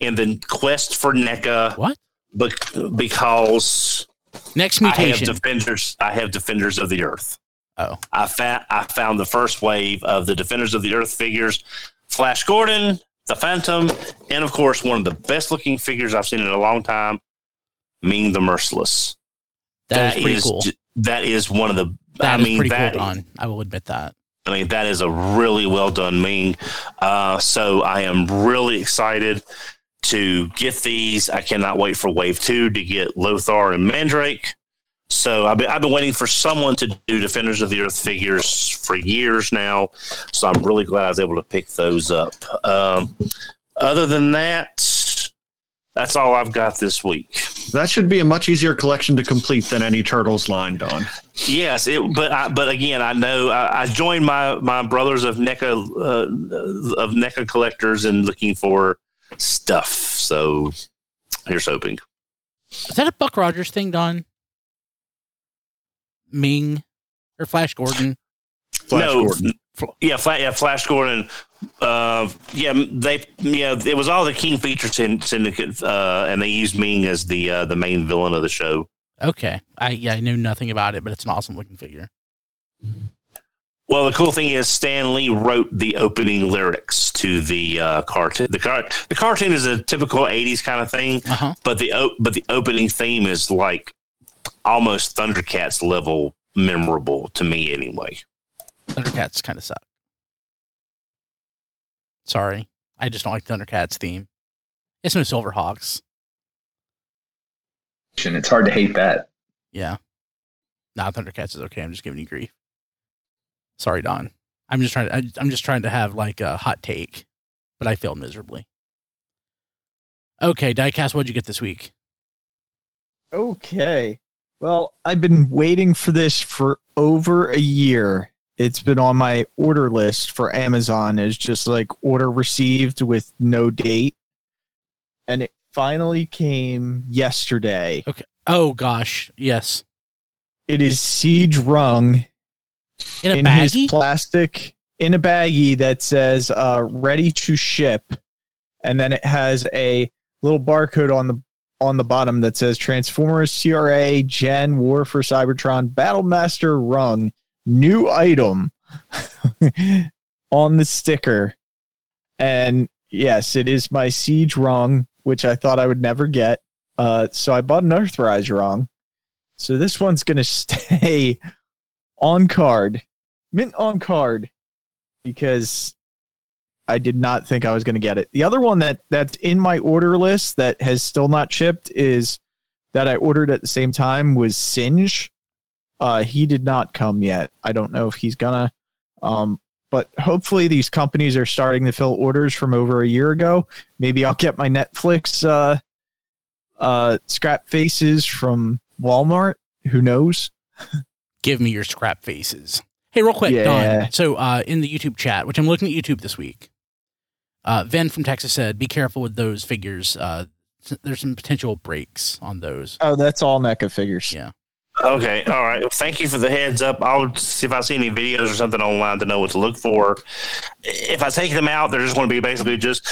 in the quest for NECA. What? Bec- because Next mutation. I have defenders. I have defenders of the earth. Oh. I found I found the first wave of the defenders of the earth figures: Flash Gordon, the Phantom, and of course one of the best looking figures I've seen in a long time, Ming the Merciless. That is pretty is cool. That is one of the. That I mean, pretty that, cool. I will admit that. I mean, that is a really well done Ming. Uh, so I am really excited to get these. I cannot wait for Wave Two to get Lothar and Mandrake. So I've been, I've been waiting for someone to do Defenders of the Earth figures for years now. So I'm really glad I was able to pick those up. Um, other than that, that's all I've got this week. That should be a much easier collection to complete than any Turtles line, Don. Yes, it, but I, but again, I know I, I joined my my brothers of NECA uh, of NECA collectors and looking for stuff. So here's hoping. Is that a Buck Rogers thing, Don? Ming or Flash Gordon? Flash no, Gordon. Fl- yeah, Flash, yeah, Flash Gordon. Uh, yeah, they yeah, it was all the King Feature Syndicate, uh, and they used Ming as the uh, the main villain of the show. Okay. I yeah, I knew nothing about it, but it's an awesome looking figure. Well, the cool thing is Stan Lee wrote the opening lyrics to the uh, cartoon. The car- the cartoon is a typical '80s kind of thing, Uh huh. but the o- but the opening theme is like almost Thundercats level memorable to me anyway. Thundercats kind of suck. Sorry. I just don't like Thundercats theme. It's no Silverhawks. It's hard to hate that. Yeah. Nah, Thundercats is okay. I'm just giving you grief. Sorry, Don. I'm just trying to, I, I'm just trying to have like a hot take, but I failed miserably. Okay, Diecast, what'd you get this week? Okay. Well, I've been waiting for this for over a year. It's been on my order list for Amazon as just like order received with no date. And it finally came yesterday. Okay. Oh gosh, yes. It is Siege Rung In a in baggie? his plastic in a baggie that says uh, ready to ship. And then it has a little barcode on the on the bottom that says Transformers CRA Gen War for Cybertron Battlemaster Rung new item on the sticker. And yes, it is my Siege Rung, which I thought I would never get. Uh, so I bought an Earthrise Rung. So this one's gonna stay on card, mint on card, because I did not think I was going to get it. The other one that that's in my order list that has still not shipped is that I ordered at the same time was Singe. Uh, he did not come yet. I don't know if he's gonna. Um, but hopefully these companies are starting to fill orders from over a year ago. Maybe I'll get my Netflix uh, uh, scrap faces from Walmart. Who knows? Give me your scrap faces. Hey, real quick, Yeah. Don. So, uh, in the YouTube chat, which I'm looking at YouTube this week, uh, Ven from Texas said, "Be careful with those figures. Uh, there's some potential breaks on those." Oh, that's all NECA figures. Yeah. Okay, all right. Well, thank you for the heads up. I'll see if I see any videos or something online to know what to look for. If I take them out, they're just going to be basically just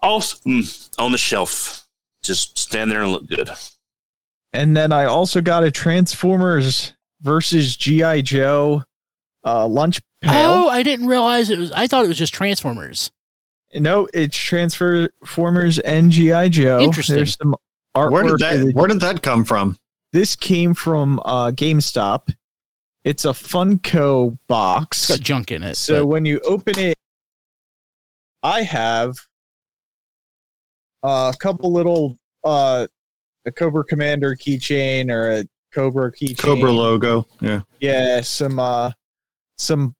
also mm, on the shelf, just stand there and look good. And then I also got a Transformers versus GI Joe uh, lunch pail. Oh, I didn't realize it was. I thought it was just Transformers. No, it's Transformers and GI Joe. Interesting. There's some artwork. Where did that Where did that come from? This came from uh, GameStop. It's a Funko box. It's got junk in it. So but- when you open it, I have a couple little uh, a Cobra Commander keychain or a Cobra keychain. Cobra logo. Yeah. Yeah, some uh some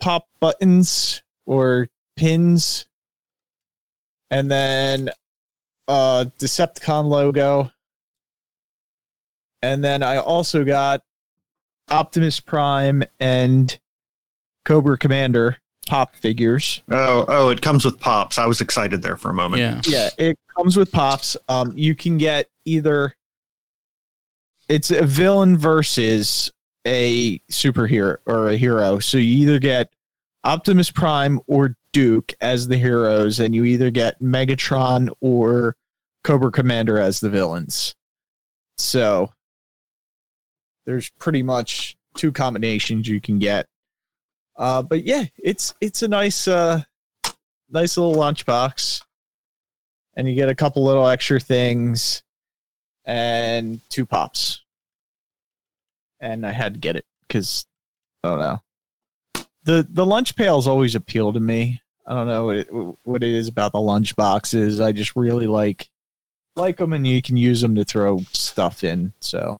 pop buttons or pins. And then uh Decepticon logo. And then I also got Optimus Prime and Cobra Commander pop figures. Oh, oh, it comes with pops. I was excited there for a moment. yeah. Yeah, it comes with pops. Um, you can get either it's a villain versus a superhero or a hero. So you either get Optimus Prime or Duke as the heroes, and you either get Megatron or Cobra Commander as the villains. So there's pretty much two combinations you can get. Uh, but yeah, it's it's a nice uh nice little lunchbox and you get a couple little extra things and two pops. And I had to get it because I don't know. The the lunch pails always appeal to me. I don't know what it, what it is about the lunch boxes. I just really like like them, and you can use them to throw stuff in. So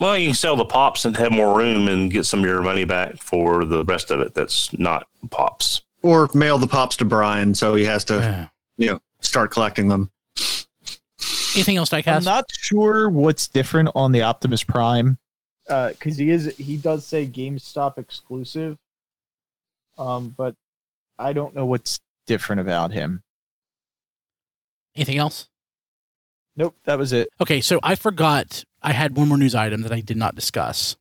Well, you can sell the pops and have more room and get some of your money back for the rest of it. That's not pops. Or mail the pops to Brian, so he has to Yeah. you know start collecting them. Anything else, I'm not sure what's different on the Optimus Prime, because he is he does say GameStop exclusive, um, but I don't know what's different about him. Anything else? Nope, that was it. Okay, so I forgot I had one more news item that I did not discuss.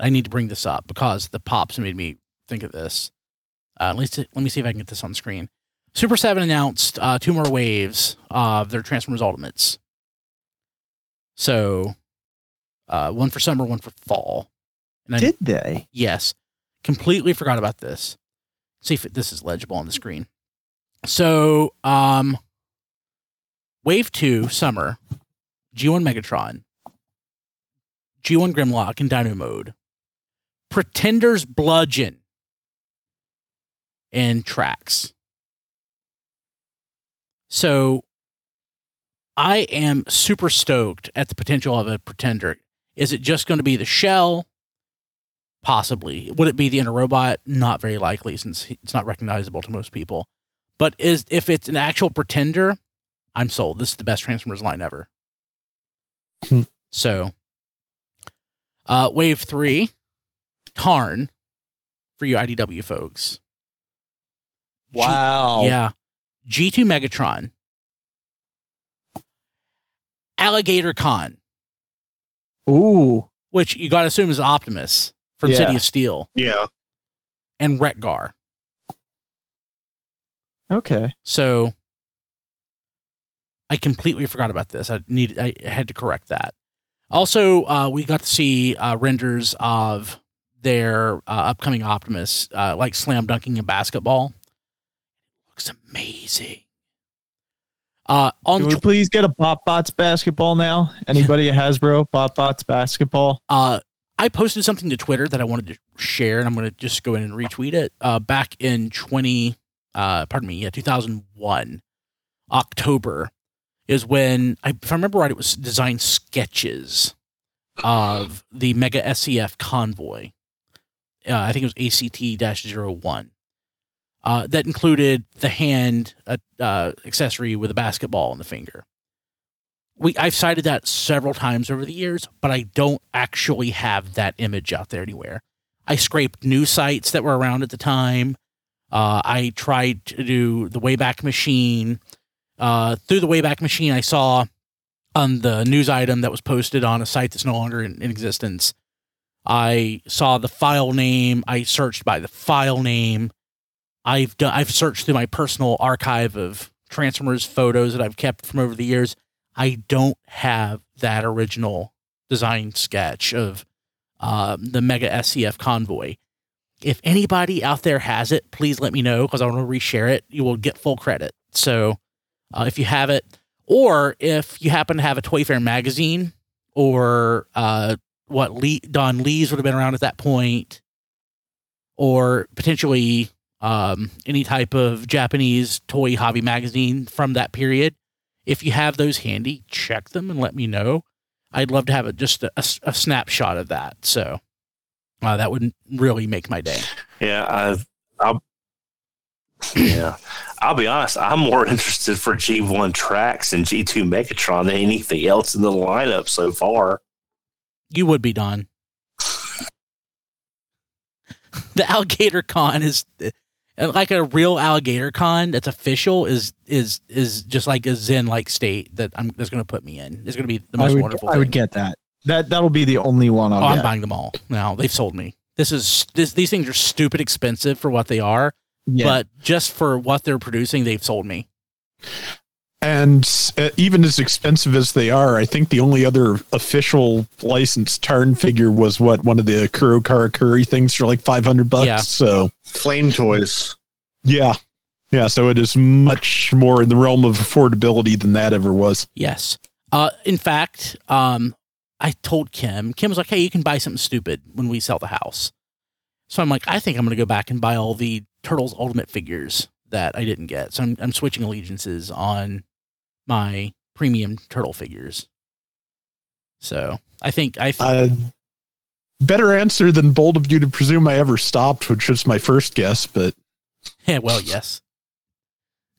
I need to bring this up because the pops made me think of this. Uh, at least let me see if I can get this on screen. Super Seven announced uh, two more waves of their Transformers Ultimates. So, uh, one for summer, one for fall. I, Did they? Yes. Completely forgot about this. See if this is legible on the screen. So, um, Wave 2, Summer, G1 Megatron, G1 Grimlock in Dino Mode, Pretenders Bludgeon, and Tracks. So, I am super stoked at the potential of a Pretender. Is it just going to be the shell? Possibly. Would it be the inner robot? Not very likely, since it's not recognizable to most people. But is if it's an actual pretender, I'm sold. This is the best Transformers line ever. Hmm. so, uh, wave three, Tarn, for you IDW folks. G- Wow. yeah, G2 Megatron, Alligaticon, Ooh. which you got to assume is Optimus from Yeah. City of Steel, Yeah. and Retgar. Okay. So I completely forgot about this. I need I had to correct that. Also, uh, we got to see uh, renders of their uh, upcoming Optimus, uh, like slam dunking in basketball. Looks amazing. Uh, on Can we tw- please get a Bot Bots basketball now? Anybody at Hasbro? Bot Bots basketball? uh, I posted something to Twitter that I wanted to share, and I'm going to just go in and retweet it. Uh, back in 20, uh, pardon me, yeah, 2001, October is when I, if I remember right, it was design sketches of the Mega SCF convoy. Uh, I think it was ACT 01. Uh, that included the hand uh, uh, accessory with a basketball in the finger. We I've cited that several times over the years, but I don't actually have that image out there anywhere. I scraped news sites that were around at the time. Uh, I tried to do the Wayback Machine. Uh, through the Wayback Machine, I saw on the news item that was posted on a site that's no longer in, in existence. I saw the file name. I searched by the file name. I've done. I've searched through my personal archive of Transformers photos that I've kept from over the years. I don't have that original design sketch of uh, the Mega SCF convoy. If anybody out there has it, please let me know because I want to reshare it. You will get full credit. So uh, if you have it, or if you happen to have a Toy Fair magazine, or uh, what Lee, Don Lee's would have been around at that point, or potentially um, any type of Japanese toy hobby magazine from that period. If you have those handy, check them and let me know. I'd love to have a, just a, a snapshot of that. So uh, that would really make my day. Yeah, I've, I'll, yeah, I'll be honest. I'm more interested for G1 tracks and G2 Megatron than anything else in the lineup so far. You would be Don. the Alligaticon is like a real Alligaticon that's official is is is just like a zen like state that I'm that's going to put me in. It's going to be the I most would, wonderful. I thing. would get that. That that'll be the only one I'll Oh, I'm buying them all now. They've sold me. This is this, these things are stupid expensive for what they are, Yeah. but just for what they're producing, they've sold me. And uh, even as expensive as they are, I think the only other official licensed Tarn figure was what one of the Kuro Karakuri things for like 500 bucks. Yeah. So, Flame toys. yeah. Yeah. So it is much more in the realm of affordability than that ever was. Yes. Uh, in fact, um, I told Kim. Kim was like, "Hey, you can buy something stupid when we sell the house." So I'm like, I think I'm going to go back and buy all the Turtles Ultimate figures that I didn't get. So I'm I'm switching allegiances on my premium turtle figures. So I think I th- Uh, better answer than bold of you to presume I ever stopped, which was my first guess. But yeah, well, yes.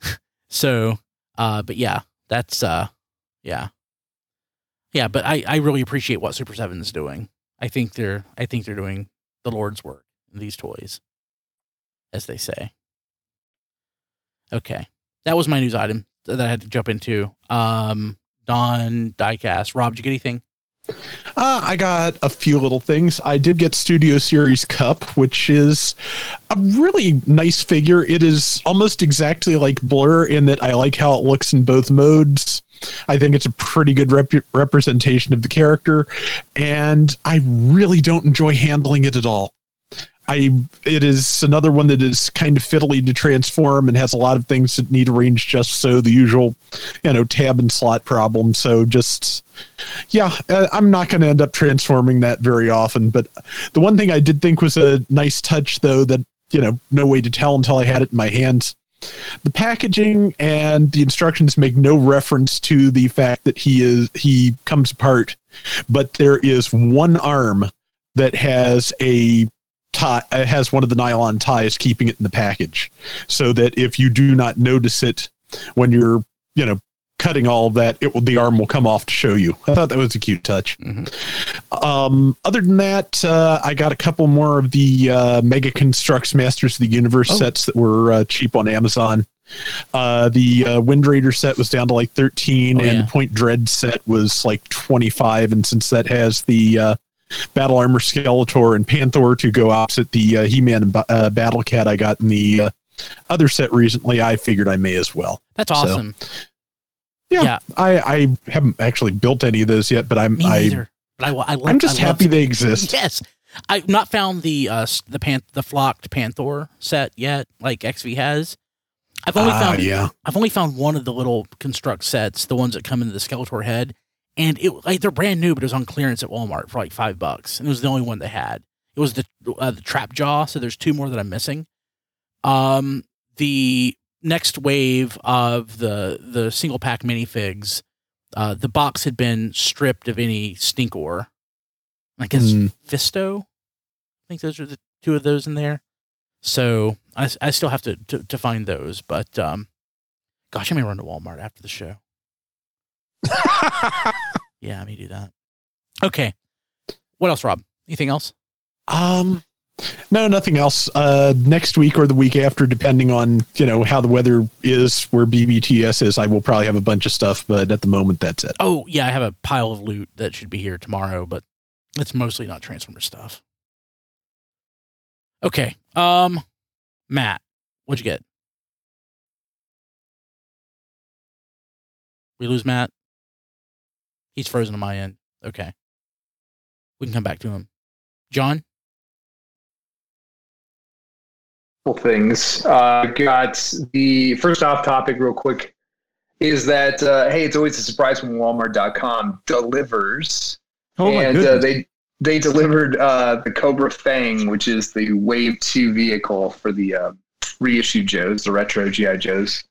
so, uh, but yeah, that's uh, yeah, yeah. But I I really appreciate what Super Seven is doing. I think they're I think they're doing the Lord's work in these toys, as they say. Okay, that was my news item that I had to jump into. Um, Don Diecast, Rob, did you get anything? Uh, I got a few little things. I did get Studio Series Kup, which is a really nice figure. It is almost exactly like Blur in that I like how it looks in both modes. I think it's a pretty good rep- representation of the character, and I really don't enjoy handling it at all. I it is another one that is kind of fiddly to transform and has a lot of things that need arranged just so the usual, you know, tab and slot problem. So just yeah, uh, I'm not going to end up transforming that very often. But the one thing I did think was a nice touch, though, that you know, no way to tell until I had it in my hands. The packaging and the instructions make no reference to the fact that he is he comes apart, but there is one arm that has a tie uh, has one of the nylon ties keeping it in the package so that if you do not notice it when you're you know cutting all of that it will the arm will come off to show you i thought that was a cute touch um other than that uh, i got a couple more of the uh, mega constructs masters of the universe Oh. sets that were uh, cheap on amazon uh, the uh, Wind Raider set was down to like 13, Oh, and yeah. the Point Dread set was like 25. And since that has the uh, Battle Armor Skeletor and Panther to go opposite the uh, He Man and uh, Battle Cat I got in the uh, other set recently, I figured I may as well. That's So, awesome. Yeah, Yeah. I, I haven't actually built any of those yet, but I'm Me I, neither. But I, I love, I'm just I happy they exist. Yes, I've not found the uh the pan the flocked Panther set yet, like XV has. I've only Ah, found yeah. I've only found one of the little construct sets, the ones that come into the Skeletor head, and it like they're brand new, but it was on clearance at Walmart for like five bucks, and it was the only one they had. It was the uh, the trap jaw, so there's two more that I'm missing. Um, the next wave of the the single pack minifigs, uh, the box had been stripped of any stinkor. I guess Mm. Fisto. I think those are the two of those in there. So I, I still have to, to, to find those, but um, gosh, I may run to Walmart after the show. Yeah, I may do that. Okay. What else, Rob? Anything else? Um, no, nothing else. Uh, next week or the week after, depending on you know how the weather is, where BBTS is, I will probably have a bunch of stuff. But at the moment, that's it. Oh, yeah, I have a pile of loot that should be here tomorrow, but it's mostly not Transformer stuff. Okay. Um, Matt, what'd you get? We lose Matt. He's frozen on my end. Okay. We can come back to him. John? couple things. Uh, got the first off topic, real quick, is that uh, hey, it's always a surprise when Walmart.com delivers, Oh my and uh, they they delivered uh, the Cobra Fang, which is the Wave Two vehicle for the uh, reissue Joes, the retro GI Joes.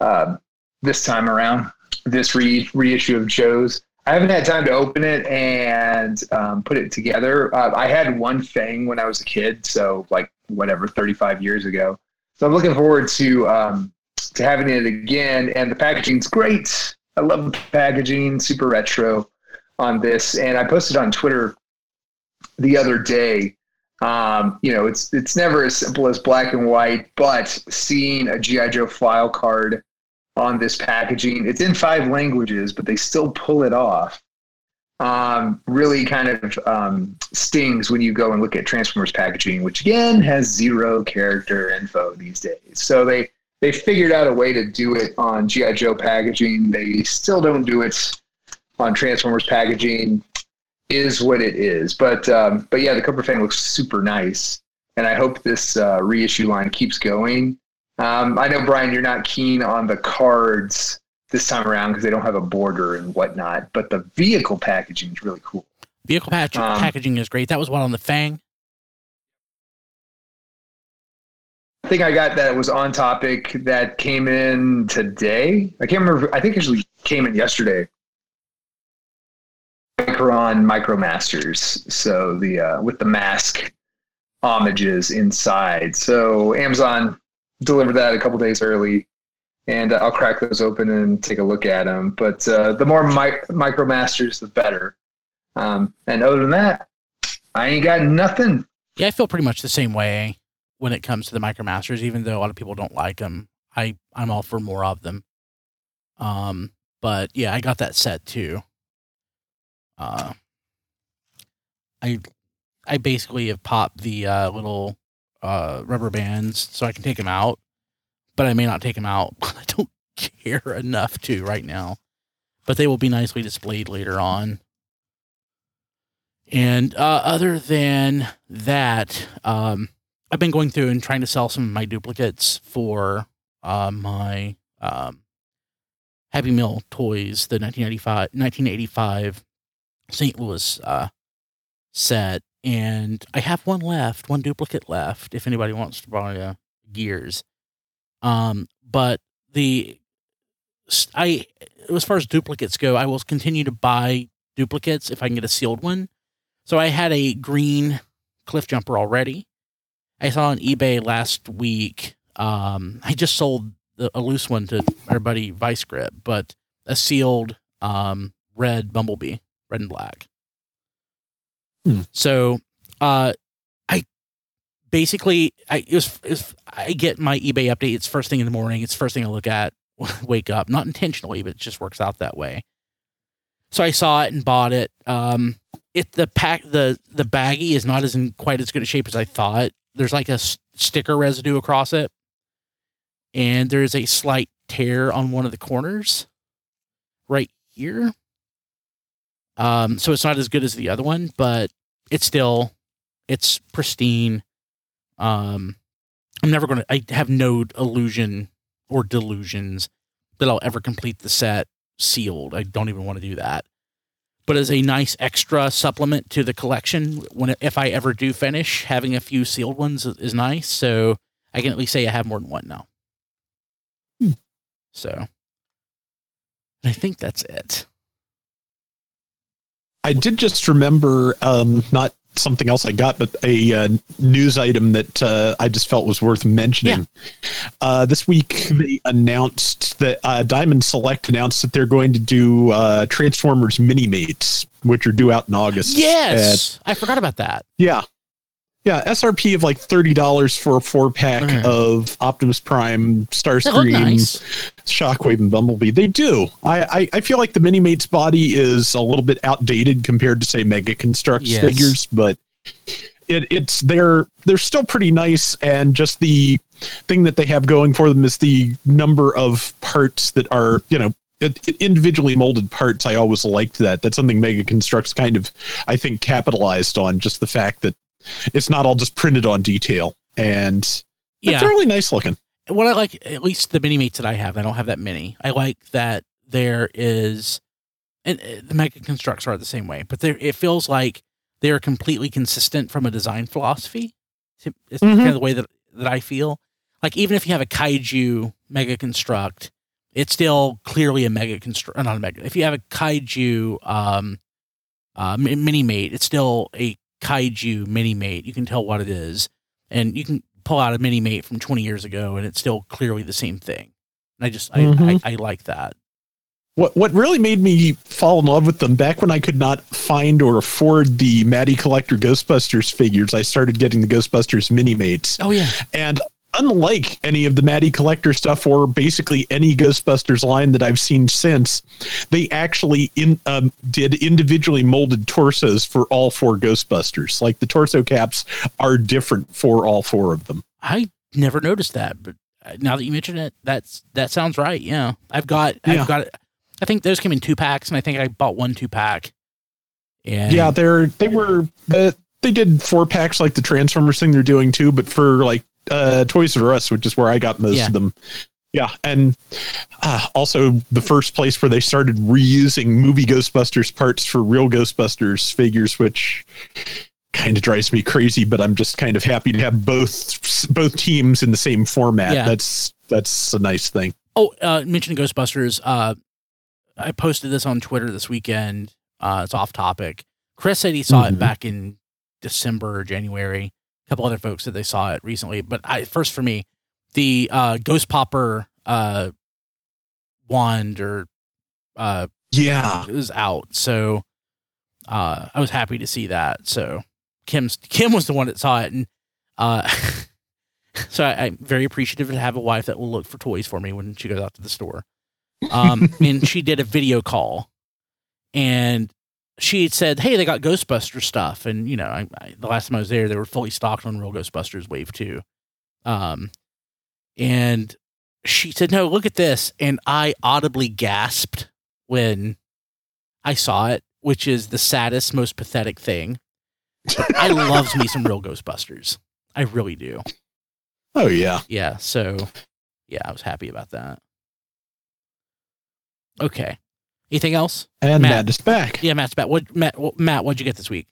Uh, this time around, this re- reissue of Joes. I haven't had time to open it and um, put it together. Uh, I had one Fang when I was a kid, so like whatever, 35 years ago. So I'm looking forward to um, to having it again. And the packaging's great. I love the packaging, super retro on this. And I posted on Twitter the other day. Um, you know, it's it's never as simple as black and white, but seeing a GI Joe file card on this packaging, it's in five languages, but they still pull it off. Um, really kind of um, stings when you go and look at Transformers packaging, which again has zero character info these days. So they they figured out a way to do it on GI Joe packaging. They still don't do it on Transformers packaging. Is what it is, but um, but yeah, the Cobra Fang looks super nice, and I hope this uh, reissue line keeps going. Um, I know Brian, you're not keen on the cards this time around because they don't have a border and whatnot, but the vehicle packaging is really cool. Vehicle patch- Um, packaging is great. That was one on the Fang. I think I got that was on topic that came in today. I can't remember. I think it actually came in yesterday. Micron MicroMasters. So the uh, with the mask homages inside. So Amazon delivered that a couple days early, and uh, I'll crack those open and take a look at them. But uh, the more mi- MicroMasters, the better. Um, and other than that, I ain't got nothing. Yeah, I feel pretty much the same way when it comes to the MicroMasters, even though a lot of people don't like them. I, I'm all for more of them. Um, but yeah, I got that set too. Uh, I I basically have popped the uh, little uh, rubber bands so I can take them out, but I may not take them out. I don't care enough to right now, but they will be nicely displayed later on. And uh, other than that, um, I've been going through and trying to sell some of my duplicates for uh, my um, Happy Meal toys, the 1995, 1985 St. Louis uh, set. And I have one left, one duplicate left, if anybody wants to buy uh, gears. Um, but the I, as far as duplicates go, I will continue to buy duplicates if I can get a sealed one. So I had a green cliff jumper already. I saw on eBay last week. Um, I just sold the, a loose one to our buddy Vice Grip, but a sealed um, red bumblebee, red and black. Hmm. So, uh, I basically I it was, it was I get my eBay update. It's first thing in the morning. It's first thing I look at. Wake up, not intentionally, but it just works out that way. So I saw it and bought it. Um, it the pack the the baggie is not as in quite as good a shape as I thought. There's like a s- sticker residue across it, and there's a slight tear on one of the corners, right here. Um, so it's not as good as the other one, but it's still it's pristine. Um, I'm never gonna. I have no illusion or delusions that I'll ever complete the set sealed. I don't even want to do that. But as a nice extra supplement to the collection, when if I ever do finish, having a few sealed ones is, is nice. So I can at least say I have more than one now. So I think that's it. I did just remember, um, not something else I got, but a uh, news item that uh, I just felt was worth mentioning. Uh, this week, they announced that uh, Diamond Select announced that they're going to do uh, Transformers Mini Mates, which are due out in August. Yes, I forgot about that. Yeah. Yeah, SRP of like thirty dollars for a four pack of Optimus Prime, Starscream, nice. Shockwave, and Bumblebee. They do. I, I I feel like the Mini Mates body is a little bit outdated compared to say Mega Constructs Yes. figures, but it it's they're they're still pretty nice. And just the thing that they have going for them is the number of parts that are you know it, it- individually molded parts. I always liked that. That's something Mega Constructs kind of I think capitalized on. Just the fact that it's not all just printed on detail and yeah. it's really nice looking. what I like, at least the mini mates that I have, I don't have that many. I like that there is, and uh, the mega constructs are the same way, but there it feels like they are completely consistent from a design philosophy. It's Mhm. kind of the way that that I feel. Like even if you have a kaiju mega construct, it's still clearly a mega construct, not a mega. If you have a kaiju um, uh, mini mate, it's still a kaiju mini mate. You can tell what it is, and you can pull out a mini mate from 20 years ago, and it's still clearly the same thing. And I just I, Mhm. I, I like that. What what really made me fall in love with them back when I could not find or afford the Matty Collector Ghostbusters figures, I started getting the Ghostbusters mini mates. Oh yeah, And unlike any of the Matty Collector stuff or basically any Ghostbusters line that I've seen since, they actually in um, did individually molded torsos for all four Ghostbusters. Like the torso caps are different for all four of them. I never noticed that, but now that you mention it, that's that sounds right. Yeah, I've got Yeah. I've got. I think those came in two packs, and I think I bought one two pack. And Yeah, they're they were uh, they did four packs like the Transformers thing they're doing too, but for like uh, Toys R Us, which is where I got most Yeah. of them. Yeah, and uh, also the first place where they started reusing movie Ghostbusters parts for real Ghostbusters figures, which kind of drives me crazy. But I'm just kind of happy to have both both teams in the same format. Yeah. That's that's a nice thing. Oh, uh, mentioning Ghostbusters, uh, I posted this on Twitter this weekend. Uh, it's off topic. Chris said he saw it Mhm. back in December or January. A couple other folks that they saw it recently. But I first for me, the uh, Ghost Popper uh, wand or uh, Yeah. it was out. So uh, I was happy to see that. So Kim's Kim was the one that saw it, and uh, so I, I'm very appreciative to have a wife that will look for toys for me when she goes out to the store. Um, and she did a video call, and she had said, "Hey, they got Ghostbuster stuff." And you know, I, I, the last time I was there, they were fully stocked on Real Ghostbusters Wave Two. Um, and she said, "No, look at this," and I audibly gasped when I saw it, which is the saddest, most pathetic thing. But I loves me some real Ghostbusters. I really do. Oh yeah. Yeah. So, yeah, I was happy about that. Okay. Anything else? And Matt. Matt is back. Yeah, Matt's back. What Matt? What, Matt, what'd you get this week?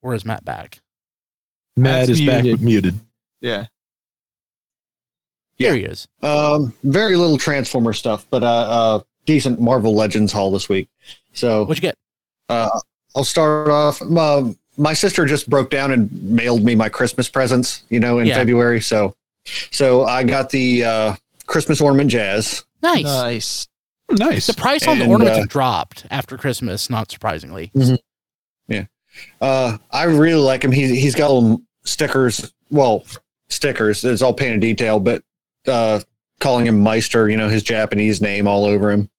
Where is Matt back? Matt Matt's is back muted. but muted. Yeah. Here he is. Um, very little Transformer stuff, but uh, uh, decent Marvel Legends haul this week. So What'd you get? uh, I'll start off. Uh, my sister just broke down and mailed me my Christmas presents, you know, in Yeah. February. So, so I got the uh, Christmas ornament jazz. Nice. Nice. Nice. the price on the and, ornaments uh, dropped after Christmas, not surprisingly. Yeah. Uh, I really like him. He he's got little stickers. Well, stickers. It's all painted detail, but uh, calling him Meister, you know, his Japanese name all over him.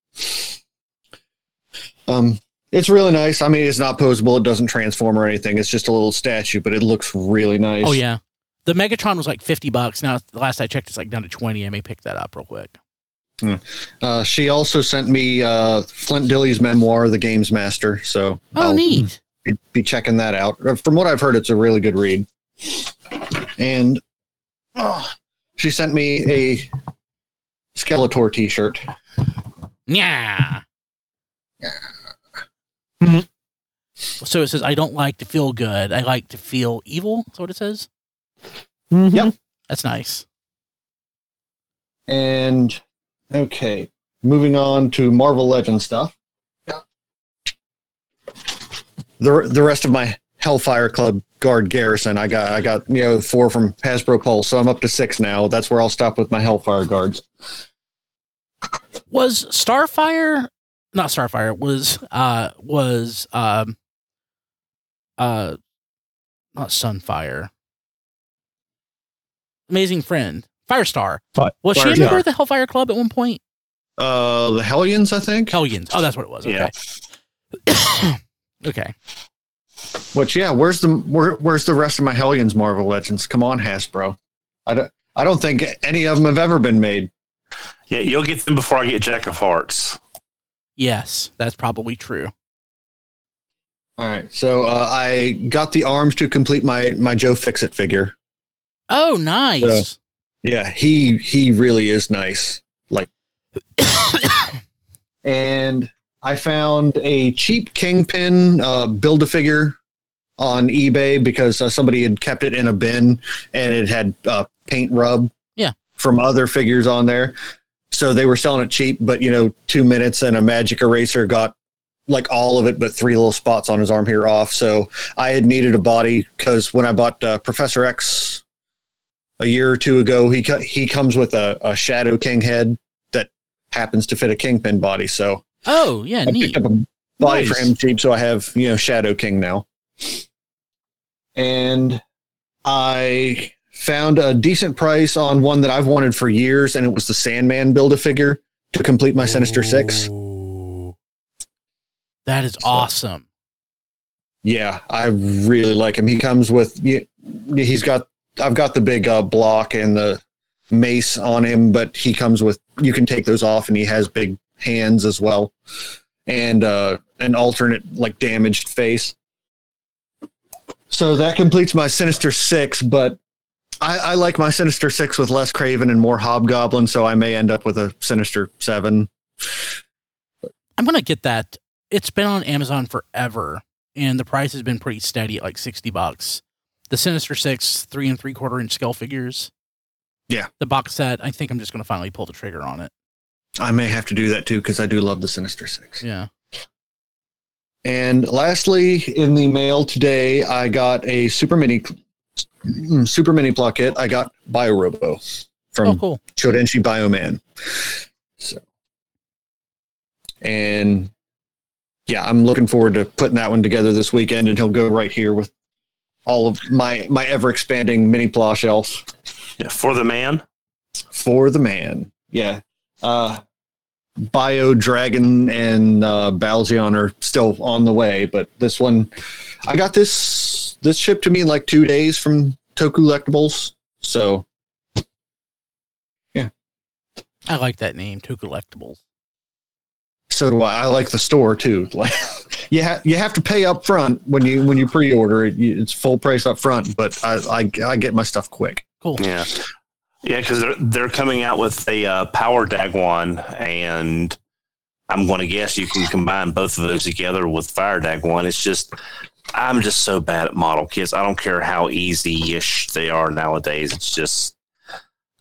Um, it's really nice. I mean, it's not posable. It doesn't transform or anything. It's just a little statue, but it looks really nice. Oh yeah. The Megatron was like fifty bucks. Now the last I checked, it's like down to twenty. I may pick that up real quick. Uh, she also sent me uh, Flint Dille's memoir, The Games Master. So Oh, I'll neat. be- be checking that out. Uh, From what I've heard, it's a really good read. And uh, she sent me a Skeletor T-shirt. Yeah. Mhm. So it says, "I don't like to feel good. I like to feel evil." That's what it says. Mhm. Yep. That's nice. And okay, moving on to Marvel Legends stuff. The the rest of my Hellfire Club guard garrison, I got I got you know four from Hasbro Pulse, so I'm up to six now. That's where I'll stop with my Hellfire guards. Was Starfire, not Starfire, was uh was um uh not Sunfire. Amazing friend, Firestar. Fi- Was she a Firestar. member of the Hellfire Club at one point? Uh, the Hellions, I think. Hellions. Oh, that's what it was. Okay. okay. Which yeah, where's the where, where's the rest of my Hellions Marvel Legends? Come on, Hasbro. I don't I don't think any of them have ever been made. Yeah, you'll get them before I get Jack of Hearts. Yes, that's probably true. All right, so uh, I got the arms to complete my my Joe Fixit figure. Oh, nice. Yeah, he he really is nice. Like, and I found a cheap Kingpin uh, build a figure on eBay because uh, somebody had kept it in a bin and it had uh, paint rub. Yeah. From other figures on there, so they were selling it cheap. But you know, two minutes and a magic eraser got like all of it, but three little spots on his arm here off. So I had needed a body because when I bought uh, Professor X a year or two ago, he he comes with a, a Shadow King head that happens to fit a Kingpin body. So oh, yeah, I neat. picked up a body for him cheap, so I have you know Shadow King now. And I found a decent price on one that I've wanted for years, and it was the Sandman build a figure to complete my Sinister Six. That is So- awesome. Yeah, I really like him. He comes with he's got I've got the big uh, block and the mace on him, but he comes with you can take those off and he has big hands as well. And uh an alternate like damaged face. So that completes my Sinister Six, but I, I like my Sinister Six with less Kraven and more Hobgoblin, so I may end up with a Sinister Seven. I'm to get that. It's been on Amazon forever, and the price has been pretty steady at like 60 bucks. The Sinister Six, three and three quarter inch scale figures. Yeah. The box set, I think I'm just going to finally pull the trigger on it. I may have to do that too because I do love the Sinister Six. Yeah. And lastly, in the mail today, I got a super mini, mm, super mini plot kit. I got BioRobo from Oh, cool. Chodenshi Bioman. So, and yeah, I'm looking forward to putting that one together this weekend, and he'll go right here with all of my my ever expanding mini plot shelf Yeah, for the man. for the man. Yeah. Uh Bio Dragon and uh Balzion are still on the way, but this one I got this this shipped to me in like two days from Toku Lectables. So yeah. I like that name, Two Collectibles. so do I. I like the store too. Like you have you have to pay up front when you when you pre-order it. You- It's full price up front, but I I, I get my stuff quick. Cool. Yeah, yeah, because they're they're coming out with a uh, power Dagwon, and I'm going to guess you can combine both of those together with Fire Dagwon. It's just I'm just so bad at model kits. I don't care how easy-ish they are nowadays. It's just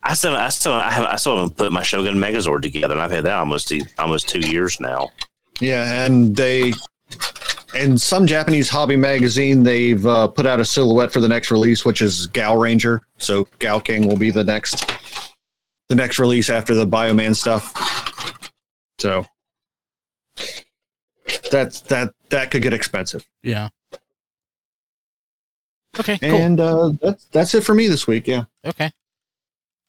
I still I still I, have, I still haven't put my Shogun Megazord together, and I've had that almost almost two years now. Yeah, and they in some Japanese hobby magazine they've uh, put out a silhouette for the next release, which is Gal Ranger. So Gal King will be the next the next release after the Bioman stuff. So that's that that could get expensive. Yeah. Okay, cool. And uh, that's that's it for me this week. Yeah. Okay.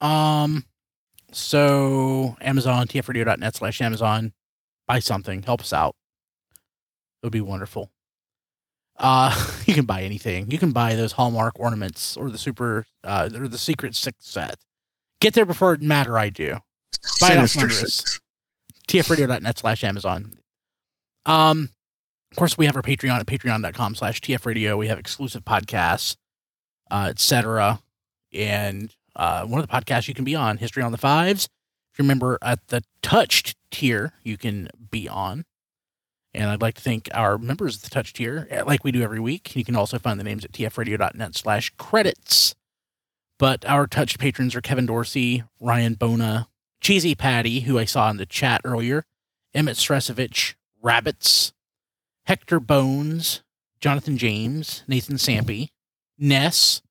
Um, so Amazon, tfradio.net slash Amazon, buy something, help us out. It would be wonderful. Uh, you can buy anything. You can buy those Hallmark ornaments or the super, uh, or the Secret Six set. Get there before it matter. I do. Buy it off Sinister Wondrous. Six. tfradio.net slash Amazon. Um, of course, we have our Patreon at patreon.com slash tfradio. We have exclusive podcasts, uh, etc. And uh, one of the podcasts you can be on, History on the Fives. If you remember at the touched tier, you can be on. And I'd like to thank our members of the touch tier, uh, like we do every week. You can also find the names at tfradio.net slash credits. But our touched patrons are Kevin Dorsey, Ryan Bona, Cheesy Patty, who I saw in the chat earlier, Emmett Stresovich, Rabbits, Hector Bones, Jonathan James, Nathan Sampy, Ness,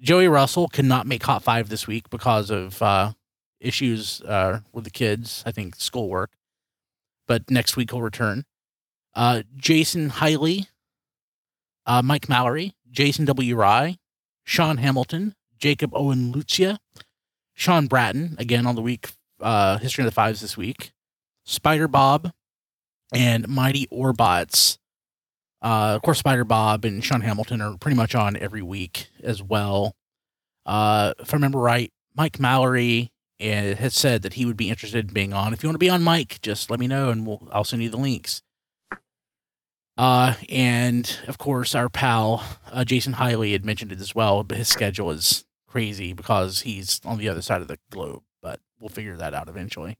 Joey Russell could not make Hot Five this week because of uh, issues uh, with the kids, I think schoolwork. But next week he'll return. Uh, Jason Hiley, uh, Mike Mallory, Jason W. Rye, Sean Hamilton, Jacob Owen Lucia, Sean Bratton, again on the week, uh, History of the Fives this week, Spider Bob, and Mighty Orbots. Uh, of course, Spider Bob and Sean Hamilton are pretty much on every week as well. Uh, if I remember right, Mike Mallory uh, has said that he would be interested in being on. If you want to be on, Mike, just let me know and we'll I'll send you the links. Uh, and of course, our pal uh, Jason Hiley had mentioned it as well, but his schedule is crazy because he's on the other side of the globe. But we'll figure that out eventually.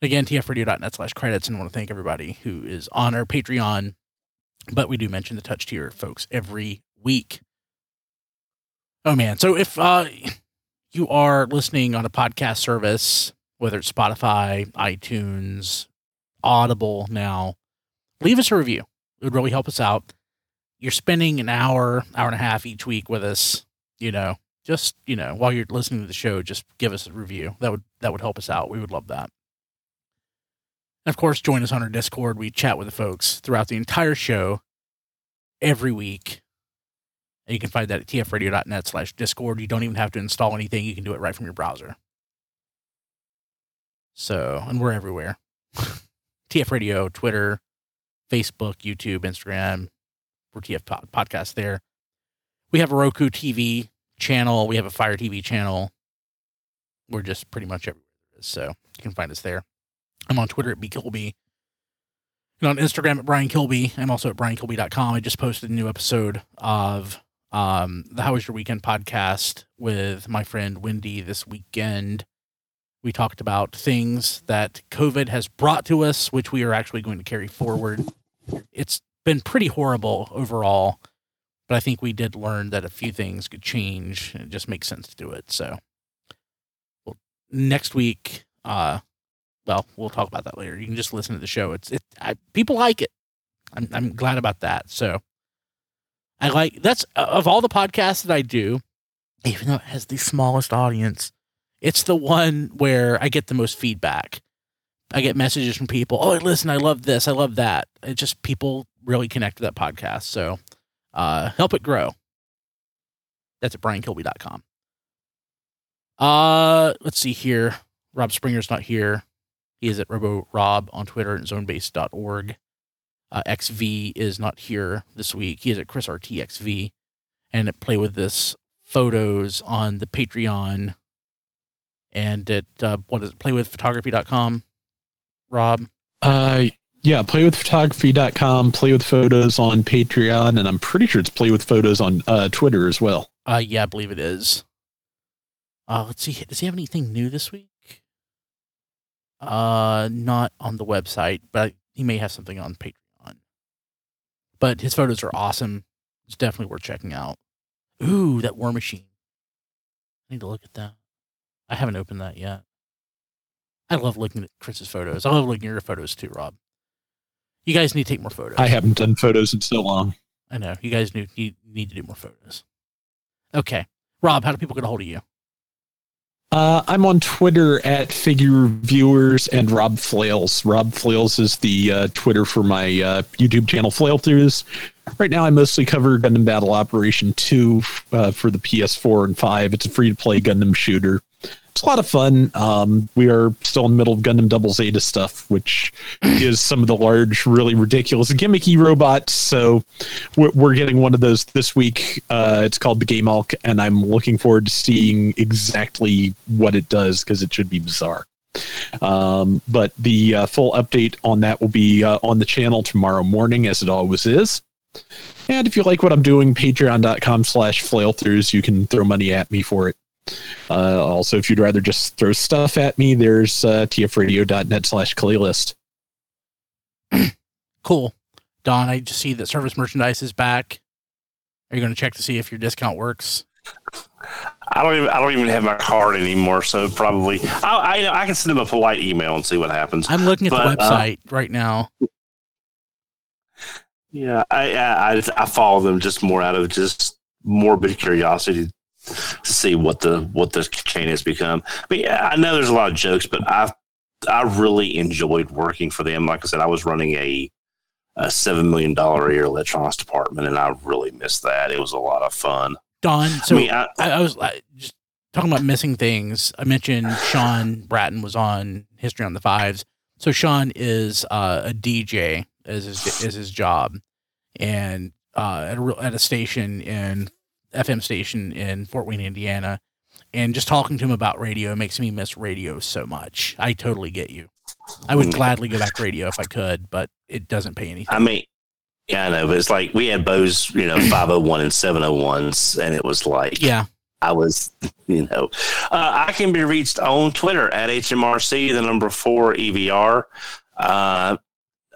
Again, tfradio.net slash credits, and I want to thank everybody who is on our Patreon. But we do mention the touch tier folks every week. Oh man. So if uh you are listening on a podcast service, whether it's Spotify, iTunes, Audible now, leave us a review. It would really help us out. You're spending an hour, hour and a half each week with us, you know, just, you know, while you're listening to the show, just give us a review. That would that would help us out. We would love that. And of course, join us on our Discord. We chat with the folks throughout the entire show every week. And you can find that at tfradio.net slash Discord. You don't even have to install anything. You can do it right from your browser. So, and we're everywhere. TF Radio, Twitter, Facebook, YouTube, Instagram. We're TF Pod- Podcast there. We have a Roku TV channel. We have a Fire TV channel. We're just pretty much everywhere. So you can find us there. I'm on Twitter at bkilby. And on Instagram at Brian Kilby. I'm also at briankilby.com. I just posted a new episode of um, the How Was Your Weekend podcast with my friend Wendy this weekend. We talked about things that COVID has brought to us, which we are actually going to carry forward. It's been pretty horrible overall, but I think we did learn that a few things could change and it just makes sense to do it. So, well, next week, uh, well, we'll talk about that later. You can just listen to the show. It's it. I, people like it. I'm I'm glad about that. So I like that's of all the podcasts that I do, even though it has the smallest audience, it's the one where I get the most feedback. I get messages from people. Oh, listen, I love this. I love that. It just people really connect to that podcast. So uh, help it grow. That's at briankilby.com. Uh, let's see here. Rob Springer's not here. He is at Robo Rob on Twitter and zonebase.org. Uh, XV is not here this week. He is at Chris RTXV and at Play With This photos on the Patreon and at uh, what is it, playwithphotography.com. Rob, Uh, yeah, playwithphotography.com, play with photos on Patreon, and I'm pretty sure it's play with photos on uh, Twitter as well. uh, yeah, I believe it is. Uh, let's see. Does he have anything new this week? Uh, not on the website, but he may have something on Patreon. But his photos are awesome. It's definitely worth checking out. Ooh, that War Machine. I need to look at that. I haven't opened that yet. I love looking at Chris's photos. I love looking at your photos too, Rob. You guys need to take more photos. I haven't done photos in so long. I know. You guys need, need, need to do more photos. Okay. Rob, how do people get a hold of you? Uh, I'm on Twitter at Figure Viewers and Rob Flails. Rob Flails is the uh, Twitter for my uh, YouTube channel, Flail Throughs. Right now, I mostly cover Gundam Battle Operation 2 uh, for the PS4 and 5. It's a free to play Gundam shooter. It's a lot of fun. Um, we are still in the middle of Gundam Double Zeta stuff, which is some of the large, really ridiculous, gimmicky robots. So we're, we're getting one of those this week. Uh, it's called the Geymalk, and I'm looking forward to seeing exactly what it does because it should be bizarre. Um, but the uh, full update on that will be uh, on the channel tomorrow morning, as it always is. And if you like what I'm doing, patreon.com slash flailthroughs, you can throw money at me for it. Uh, also, if you'd rather just throw stuff at me, there's uh, tfradio.net slash playlist. Cool. Don, I just see that service merchandise is back. Are you going to check to see if your discount works? I don't even I don't even have my card anymore, so probably I I, I can send them a polite email and see what happens. I'm looking at But, the uh, website right now. Yeah, I, I I I follow them just more out of just morbid curiosity to see what the what the chain has become. But yeah, I know there's a lot of jokes, but I I really enjoyed working for them. Like I said, I was running a a seven million dollar a year electronics department, and I really missed that. It was a lot of fun. Don, so I mean, I, I, I was just talking about missing things. I mentioned Sean Bratton was on History on the Fives. So Sean is uh, a DJ as his as his job, and uh, at a at a station in FM station in Fort Wayne, Indiana. And just talking to him about radio makes me miss radio so much. I totally get you. I would Mm. gladly go back to radio if I could, but it doesn't pay anything. I mean, yeah, I know, but it's like we had Bose, you know, five hundred one and seven hundred ones, and it was like, yeah, I was, you know, uh, I can be reached on Twitter at HMRC, the number four EVR. Uh,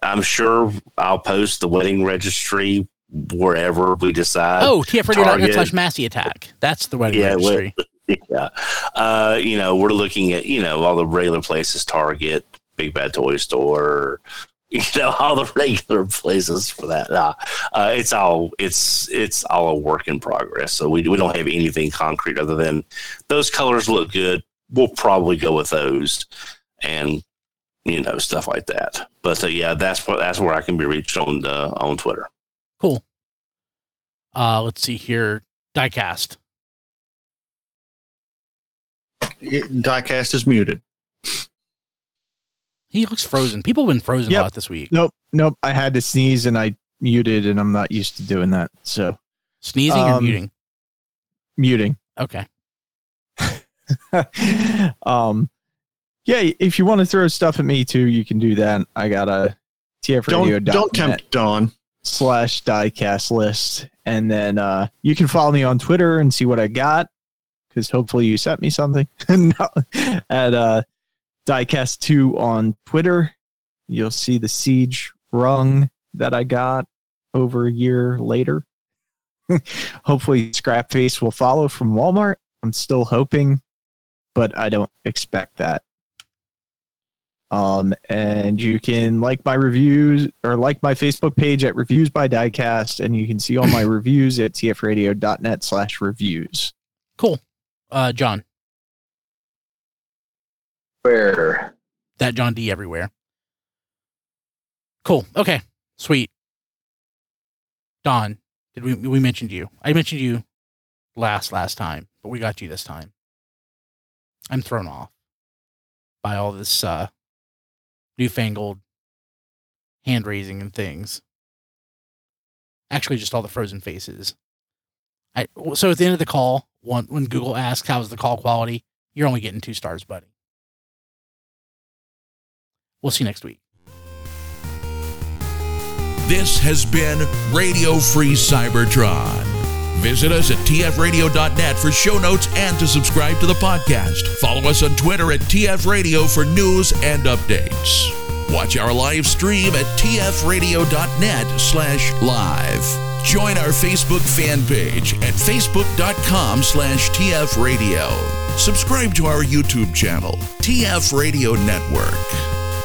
I'm sure I'll post the wedding registry wherever we decide. oh, Target. slash Massey Attack. That's the wedding Yeah, registry. yeah. Uh, you know, we're looking at, you know, all the regular places, Target, Big Bad Toy Store, you know, all the regular places for that. Uh, uh, it's all, it's, it's all a work in progress. So we, we don't have anything concrete other than those colors look good. We'll probably go with those and, you know, stuff like that. But uh, yeah, that's what, that's where I can be reached on, uh, on Twitter. Cool. Uh, let's see here. Diecast. It- Diecast is muted. He looks frozen. People have been frozen Yep. a lot this week. Nope, nope. I had to sneeze and I muted, and I'm not used to doing that. So Sneezing or Um, muting? muting. Okay. um, yeah. If you want to throw stuff at me too, you can do that. I got a Don't don't tempt Dawn. Slash diecast list, and then uh, you can follow me on Twitter and see what I got. Because hopefully you sent me something No, at uh, diecast two on Twitter. You'll see the siege rung that I got over a year later. hopefully Scrapface will follow from Walmart. I'm still hoping, but I don't expect that. Um, and you can like my reviews or like my Facebook page at Reviews by Diecast, and you can see all my reviews at tfradio.net slash reviews. Cool. Uh, John, Where? that John D everywhere. Cool. Okay. Sweet. Don, did we we mentioned you? I mentioned you last last time, but we got you this time. I'm thrown off by all this uh newfangled hand raising and things. Actually, just all the frozen faces. I so at the end of the call, when Google asks how's the call quality, you're only getting two stars, buddy. We'll see you next week. This has been Radio Free Cybertron. Visit us at tfradio.net for show notes and to subscribe to the podcast. Follow us on Twitter at tfradio for news and updates. Watch our live stream at tfradio.net slash live. Join our Facebook fan page at facebook.com slash tfradio. Subscribe to our YouTube channel, TF Radio Network.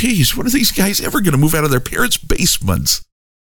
Jeez, when are these guys ever going to move out of their parents' basements?